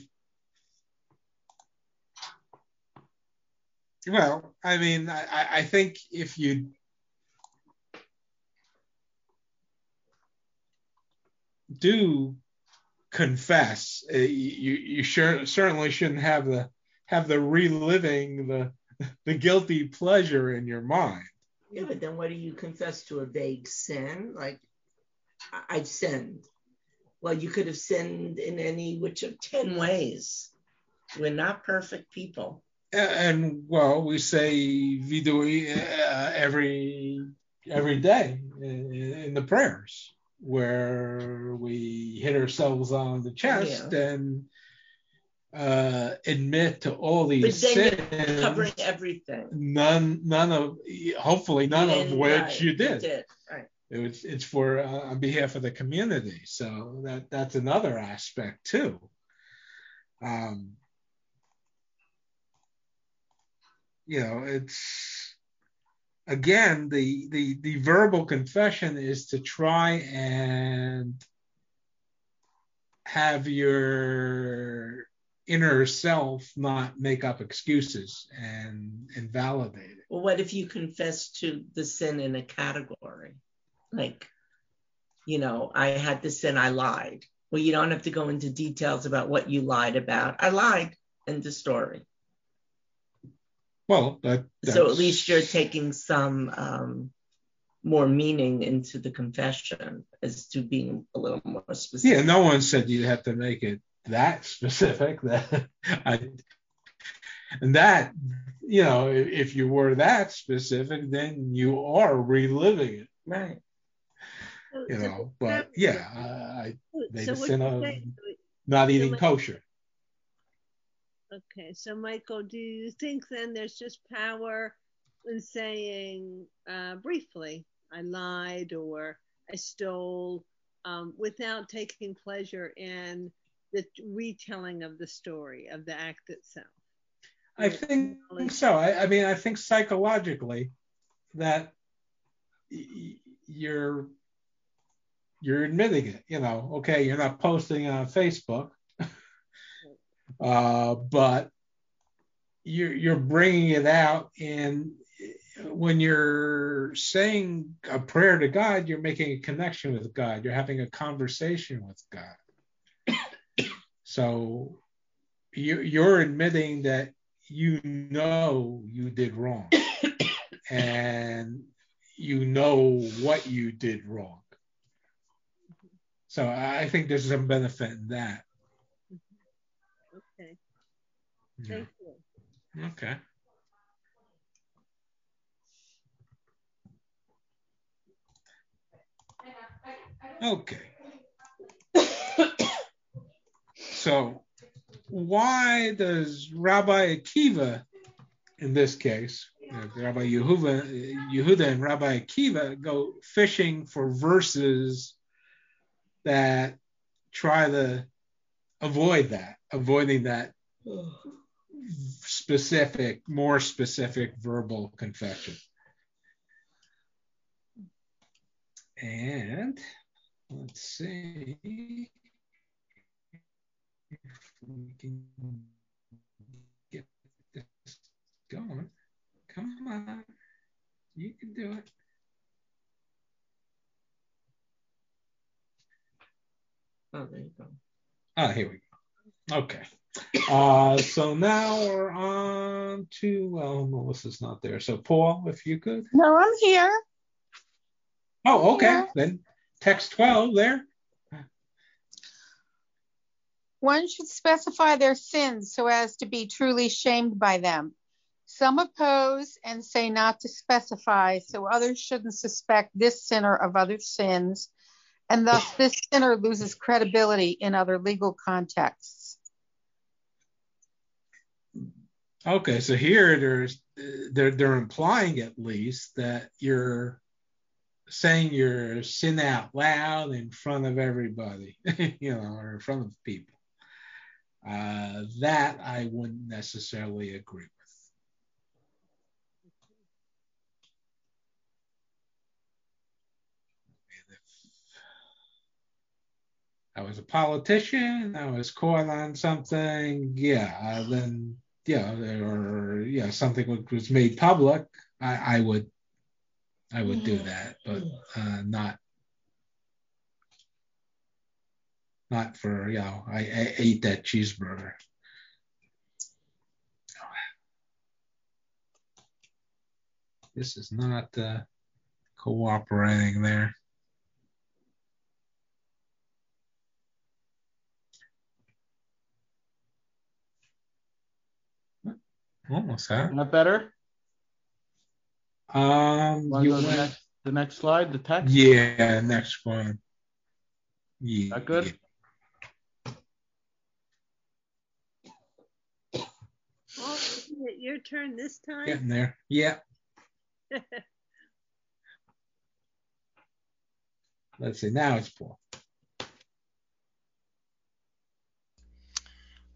Well, I mean, I, I think if you do confess, uh, you you sure certainly shouldn't have the have the reliving the the guilty pleasure in your mind. Yeah, but then what do you confess to a vague sin? Like I- I've sinned. Well, you could have sinned in any which of ten ways. We're not perfect people. and well, we say vidui uh, every every day in, in the prayers, where we hit ourselves on the chest and uh, admit to all these sins, covering everything. none none of hopefully none of which right, you did. Right. It was, it's for uh, on behalf of the community, so that that's another aspect too. Um, you know, it's again the the the verbal confession is to try and have your inner self not make up excuses and invalidate it. Well, what if you confess to the sin in a category? Like, you know, I had the sin, I lied. Well, you don't have to go into details about what you lied about. I lied. End the story. Well, that, So at least you're taking some um, more meaning into the confession as to being a little more specific. Yeah, no one said you have to make it that specific. That I, and that, you know, if, if you were that specific, then you are reliving it. Right. You so know, but yeah, I, I made so a what sin of not eating kosher. Okay, so Michael, do you think then there's just power in saying uh, briefly, I lied or I stole, um, without taking pleasure in the retelling of the story of the act itself? I think so. I, I mean, I think psychologically that y- you're you're admitting it. You know, okay, you're not posting on Facebook, uh, but you're you're bringing it out, and when you're saying a prayer to God, you're making a connection with God. You're having a conversation with God. So you, you're admitting that you know you did wrong and you know what you did wrong. So I think there's some benefit in that. Okay, Yeah. thank you. Okay. Okay. so why does Rabbi Akiva, in this case, uh, Rabbi Yehuda, Yehuda and Rabbi Akiva go fishing for verses that try to avoid that, avoiding that specific, more specific verbal confession. And let's see if we can get this going. Come on, you can do it. Oh, there you go. Ah, here we go. Okay. Uh, so now we're on to, well, Melissa's not there. So, Paul, if you could. No, I'm here. Oh, okay. Yeah. Then text 12 there. One should specify their sins so as to be truly shamed by them. Some oppose and say not to specify, so others shouldn't suspect this sinner of other sins, and thus this sinner loses credibility in other legal contexts. Okay, so here there's they're they're implying at least that you're saying your sin out loud in front of everybody, you know, or in front of people. Uh, that I wouldn't necessarily agree with. I was a politician, I was caught on something, yeah, then yeah, or yeah, something was made public, I, I would, I would do mm-hmm. that, but uh, not, not for you know, I, I ate that cheeseburger. This is not uh, cooperating there. Almost that. Not better? Um, Wanna you go to the next, the next slide, the text? yeah, next one. Yeah. That good? Oh, isn't it your turn this time? Getting there. Yeah. Let's see. Now it's Paul.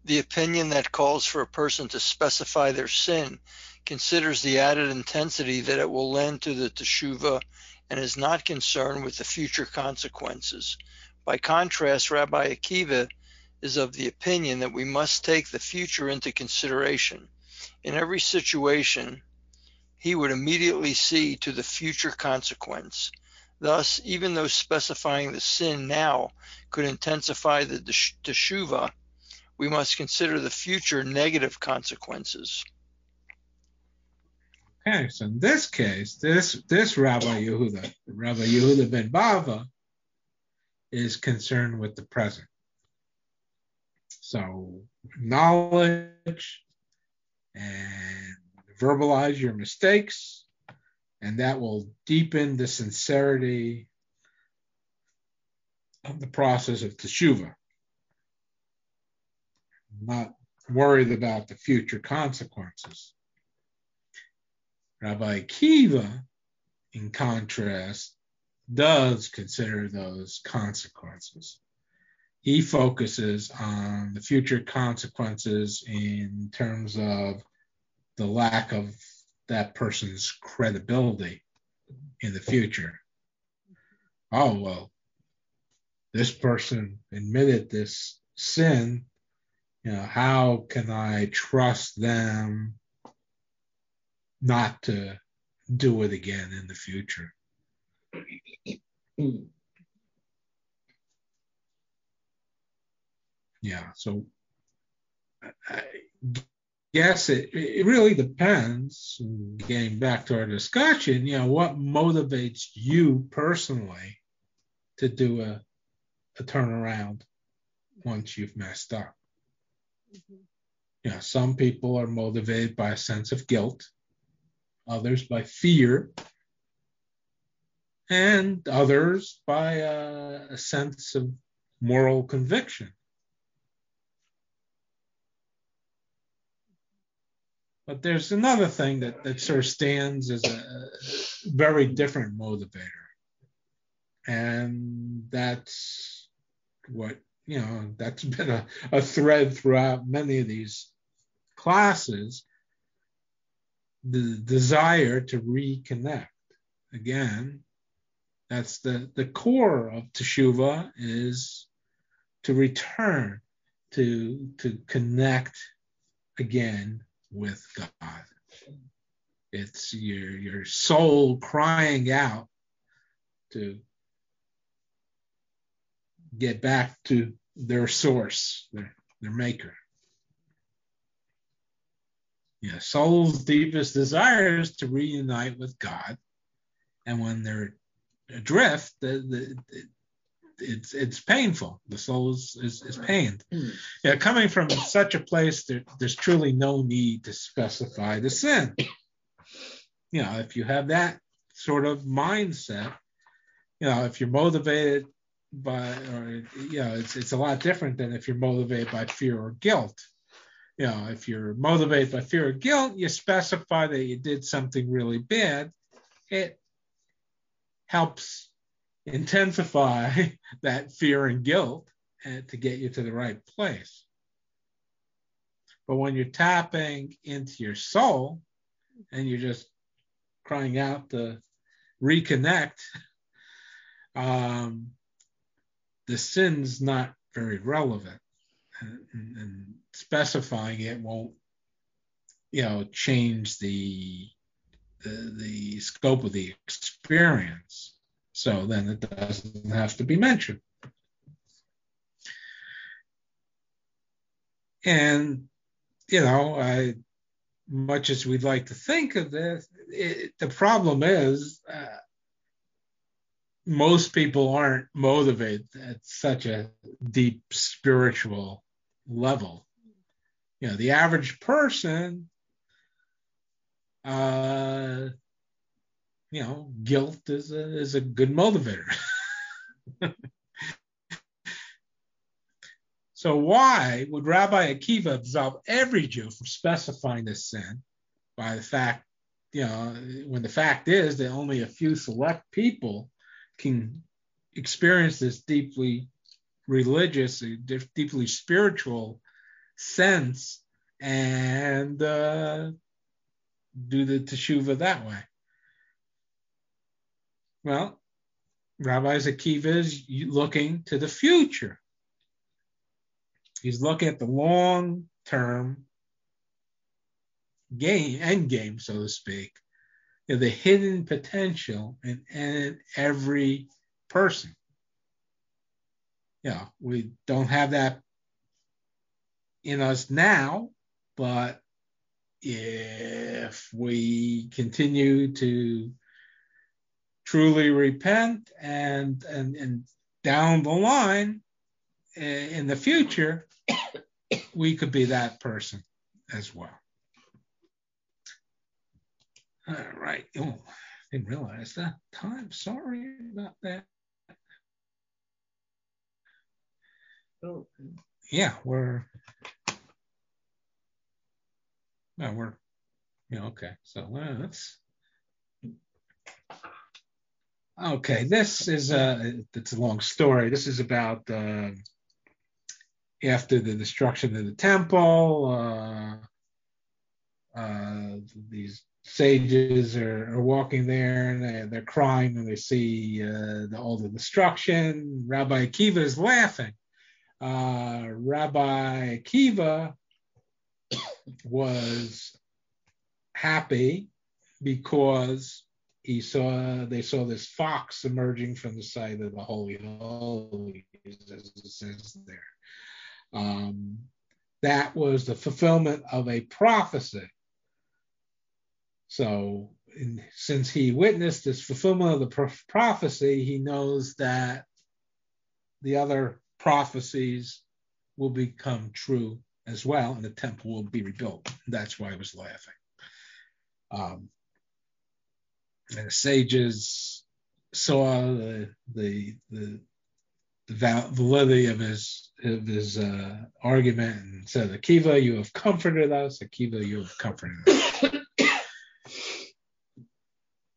The opinion that calls for a person to specify their sin considers the added intensity that it will lend to the teshuva and is not concerned with the future consequences. By contrast, Rabbi Akiva is of the opinion that we must take the future into consideration. In every situation, he would immediately see to the future consequence. Thus, even though specifying the sin now could intensify the tesh- teshuva, we must consider the future negative consequences. Okay, so in this case, this this Rabbi Yehuda, Rabbi Yehuda ben Bava, is concerned with the present. So knowledge and verbalize your mistakes, and that will deepen the sincerity of the process of teshuva. Not worried about the future consequences. Rabbi Akiva, in contrast, does consider those consequences. He focuses on the future consequences in terms of the lack of that person's credibility in the future. Oh, well, this person admitted this sin. You know, how can I trust them not to do it again in the future. Yeah, so I guess it, it really depends, getting back to our discussion, you know, what motivates you personally to do a, a turnaround once you've messed up. Mhm. You know, some people are motivated by a sense of guilt others by fear, and others by a, a sense of moral conviction. But there's another thing that, that sort of stands as a very different motivator. And that's what, you know, that's been a, a thread throughout many of these classes the desire to reconnect. Again, that's the, the core of teshuva is to return, to, to connect again with God. It's your, your soul crying out to get back to their source, their, their maker. Yeah, soul's deepest desire is to reunite with God, and when they're adrift, the, the, it's it's painful. The soul is is, is pained. Hmm. Yeah, coming from such a place, there, there's truly no need to specify the sin. You know, if you have that sort of mindset, you know, if you're motivated by, or you know, it's it's a lot different than if you're motivated by fear or guilt you know, if you're motivated by fear or guilt, you specify that you did something really bad. It helps intensify that fear and guilt and to get you to the right place. But when you're tapping into your soul and you're just crying out to reconnect, um, the sin's not very relevant. And, and, specifying it won't, you know, change the, the the scope of the experience. So then it doesn't have to be mentioned. And you know, I much as we'd like to think of this, it, the problem is uh, most people aren't motivated at such a deep spiritual level. You know, the average person, uh, you know, guilt is a, is a good motivator. so why would Rabbi Akiva absolve every Jew from specifying this sin by the fact, you know, when the fact is that only a few select people can experience this deeply religious, deeply spiritual sense and uh, do the teshuva that way. Well, Rabbi Akiva is looking to the future. He's looking at the long term game, end game, so to speak, you know, the hidden potential in, in every person. Yeah, we don't have that in us now, but if we continue to truly repent and and, and down the line eh, in the future, we could be that person as well. All right. Oh, didn't realize that time. Sorry about that. Oh. Yeah, we're. No, we're. Yeah, okay. So uh, that's. Okay, this is a. It's a long story. This is about uh, after the destruction of the temple. Uh, uh, these sages are, are walking there and they, they're crying and they see uh, the, all the destruction. Rabbi Akiva is laughing. Uh, Rabbi Akiva was happy because he saw they saw this fox emerging from the side of the holy holies, as it says there. Um, that was the fulfillment of a prophecy so, in, since he witnessed this fulfillment of the prophecy, he knows that the other prophecies will become true as well, and the temple will be rebuilt. That's why I was laughing. Um, and the sages saw the the the, the validity of his of his uh, argument and said, "Akiva, you have comforted us. Akiva, you have comforted us."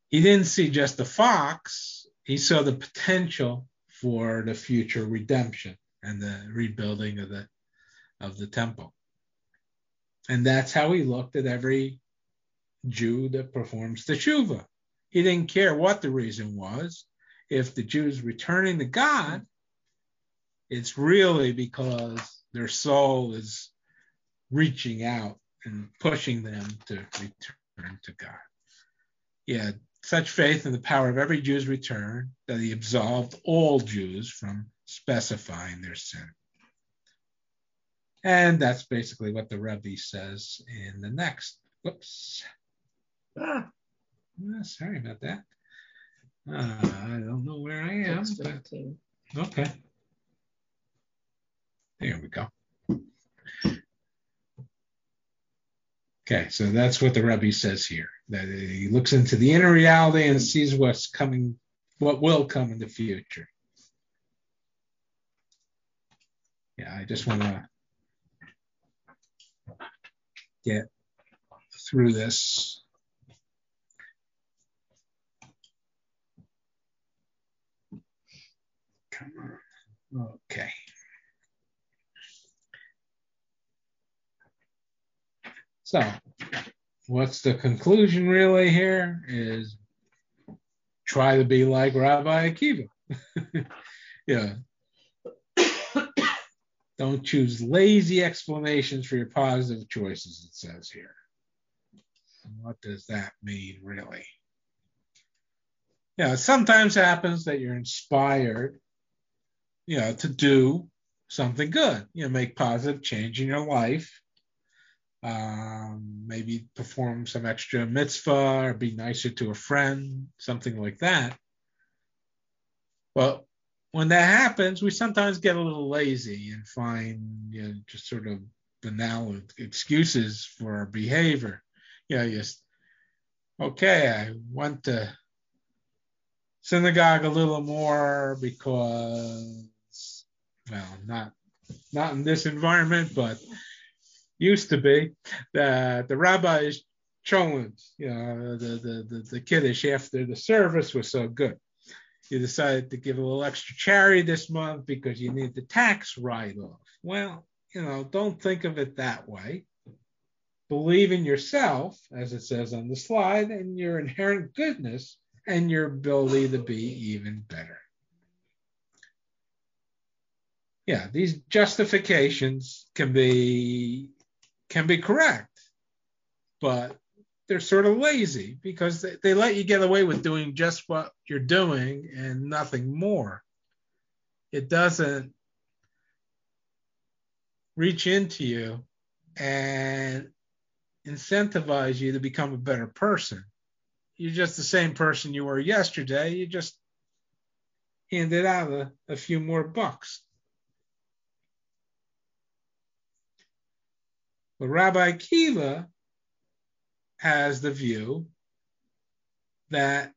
he didn't see just the fox, he saw the potential for the future redemption and the rebuilding of the of the temple. And that's how he looked at every Jew that performs the tshuva. He didn't care what the reason was. If the Jews returning to God, it's really because their soul is reaching out and pushing them to return to God. Yeah, such faith in the power of every Jew's return that he absolved all Jews from specifying their sin. And that's basically what the Rebbe says in the next. Whoops. Ah, ah sorry about that. Uh, I don't know where I am. But, okay. There we go. Okay, so that's what the Rebbe says here. That he looks into the inner reality and sees what's coming, what will come in the future. Yeah, I just want to get through this. Come on. Okay. So, what's the conclusion really here? Is try to be like Rabbi Akiva. yeah. Don't choose lazy explanations for your positive choices, it says here. What does that mean, really? Yeah, it sometimes happens that you're inspired, you know, to do something good, you know, make positive change in your life um, maybe perform some extra mitzvah or be nicer to a friend, something like that. Well, when that happens, we sometimes get a little lazy and find you know, just sort of banal excuses for our behavior. You know, just okay, I went to synagogue a little more because, well, not not in this environment, but used to be that the rabbi is cholent, you know, the, the, the, the kiddush after the service was so good. You decided to give a little extra charity this month because you need the tax write off. Well, you know, don't think of it that way. Believe in yourself, as it says on the slide, and your inherent goodness and your ability to be even better. Yeah, these justifications can be can be correct, but they're sort of lazy because they, they let you get away with doing just what you're doing and nothing more. It doesn't reach into you and incentivize you to become a better person. You're just the same person you were yesterday. You just handed out a, a few more bucks. But Rabbi Akiva has the view that,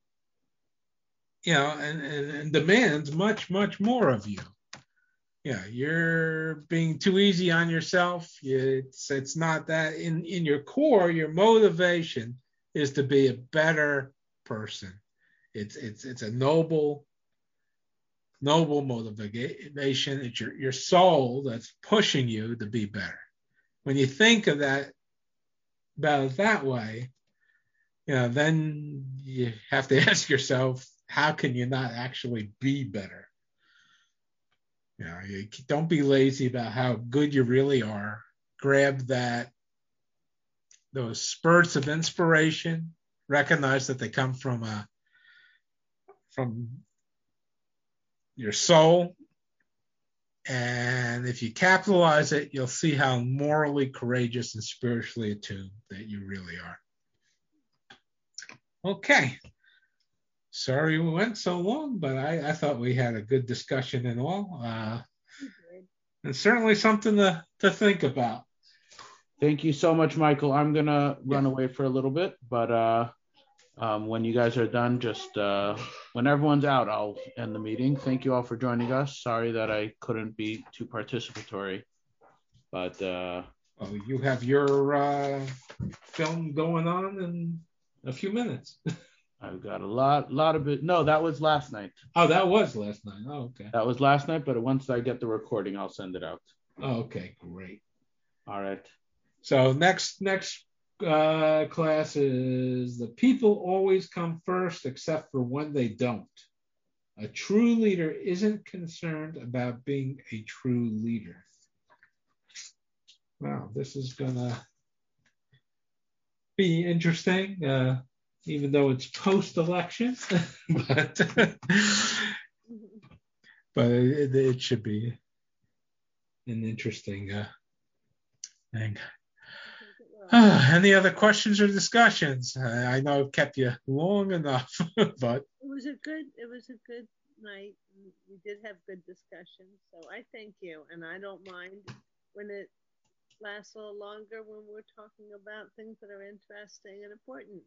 you know, and, and, and demands much, much more of you. Yeah, you're being too easy on yourself. It's it's not that in in your core, your motivation is to be a better person. It's it's it's a noble noble motivation. It's your your soul that's pushing you to be better when you think of that about it that way, you know, then you have to ask yourself, how can you not actually be better? You know, you don't be lazy about how good you really are. Grab that those spurts of inspiration. Recognize that they come from a from your soul and if you capitalize it, you'll see how morally courageous and spiritually attuned that you really are. Okay. Sorry we went so long, but I, I thought we had a good discussion and all. Uh, and certainly something to, to think about. Thank you so much, Michael. I'm going to run away for a little bit, but uh, um, when you guys are done, just uh, when everyone's out, I'll end the meeting. Thank you all for joining us. Sorry that I couldn't be too participatory, but uh, well, you have your uh, film going on in a few minutes. I've got a lot, a lot of it. No, that was last night. Oh, that was last night. Oh, okay. That was last night, but once I get the recording, I'll send it out. Oh, okay, great. All right. So next next uh, class is the people always come first, except for when they don't. A true leader isn't concerned about being a true leader. Wow, this is gonna be interesting, uh, even though it's post-election, but but it, it, should be an interesting uh, thing. Any other questions or discussions? I know I've kept you long enough, but it was a good it was a good night. We did have good discussions, so I thank you, and I don't mind when it lasts a little longer when we're talking about things that are interesting and important.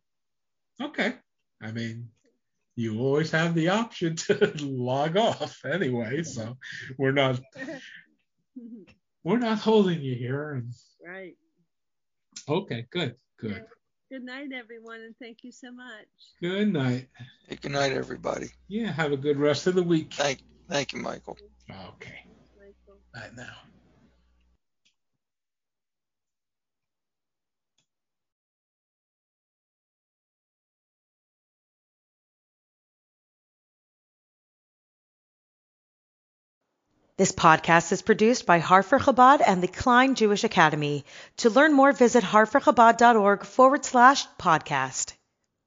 Okay, I mean, you always have the option to log off anyway, so we're not we're not holding you here. And, right. Okay, good, good. Good night, everyone, and thank you so much. Good night. Hey, good night, everybody. Yeah, have a good rest of the week. Thank, thank you, Michael. Okay. Michael. Night now. This podcast is produced by Harford Chabad and the Klein Jewish Academy. To learn more, visit harfordchabad.org forward slash podcast.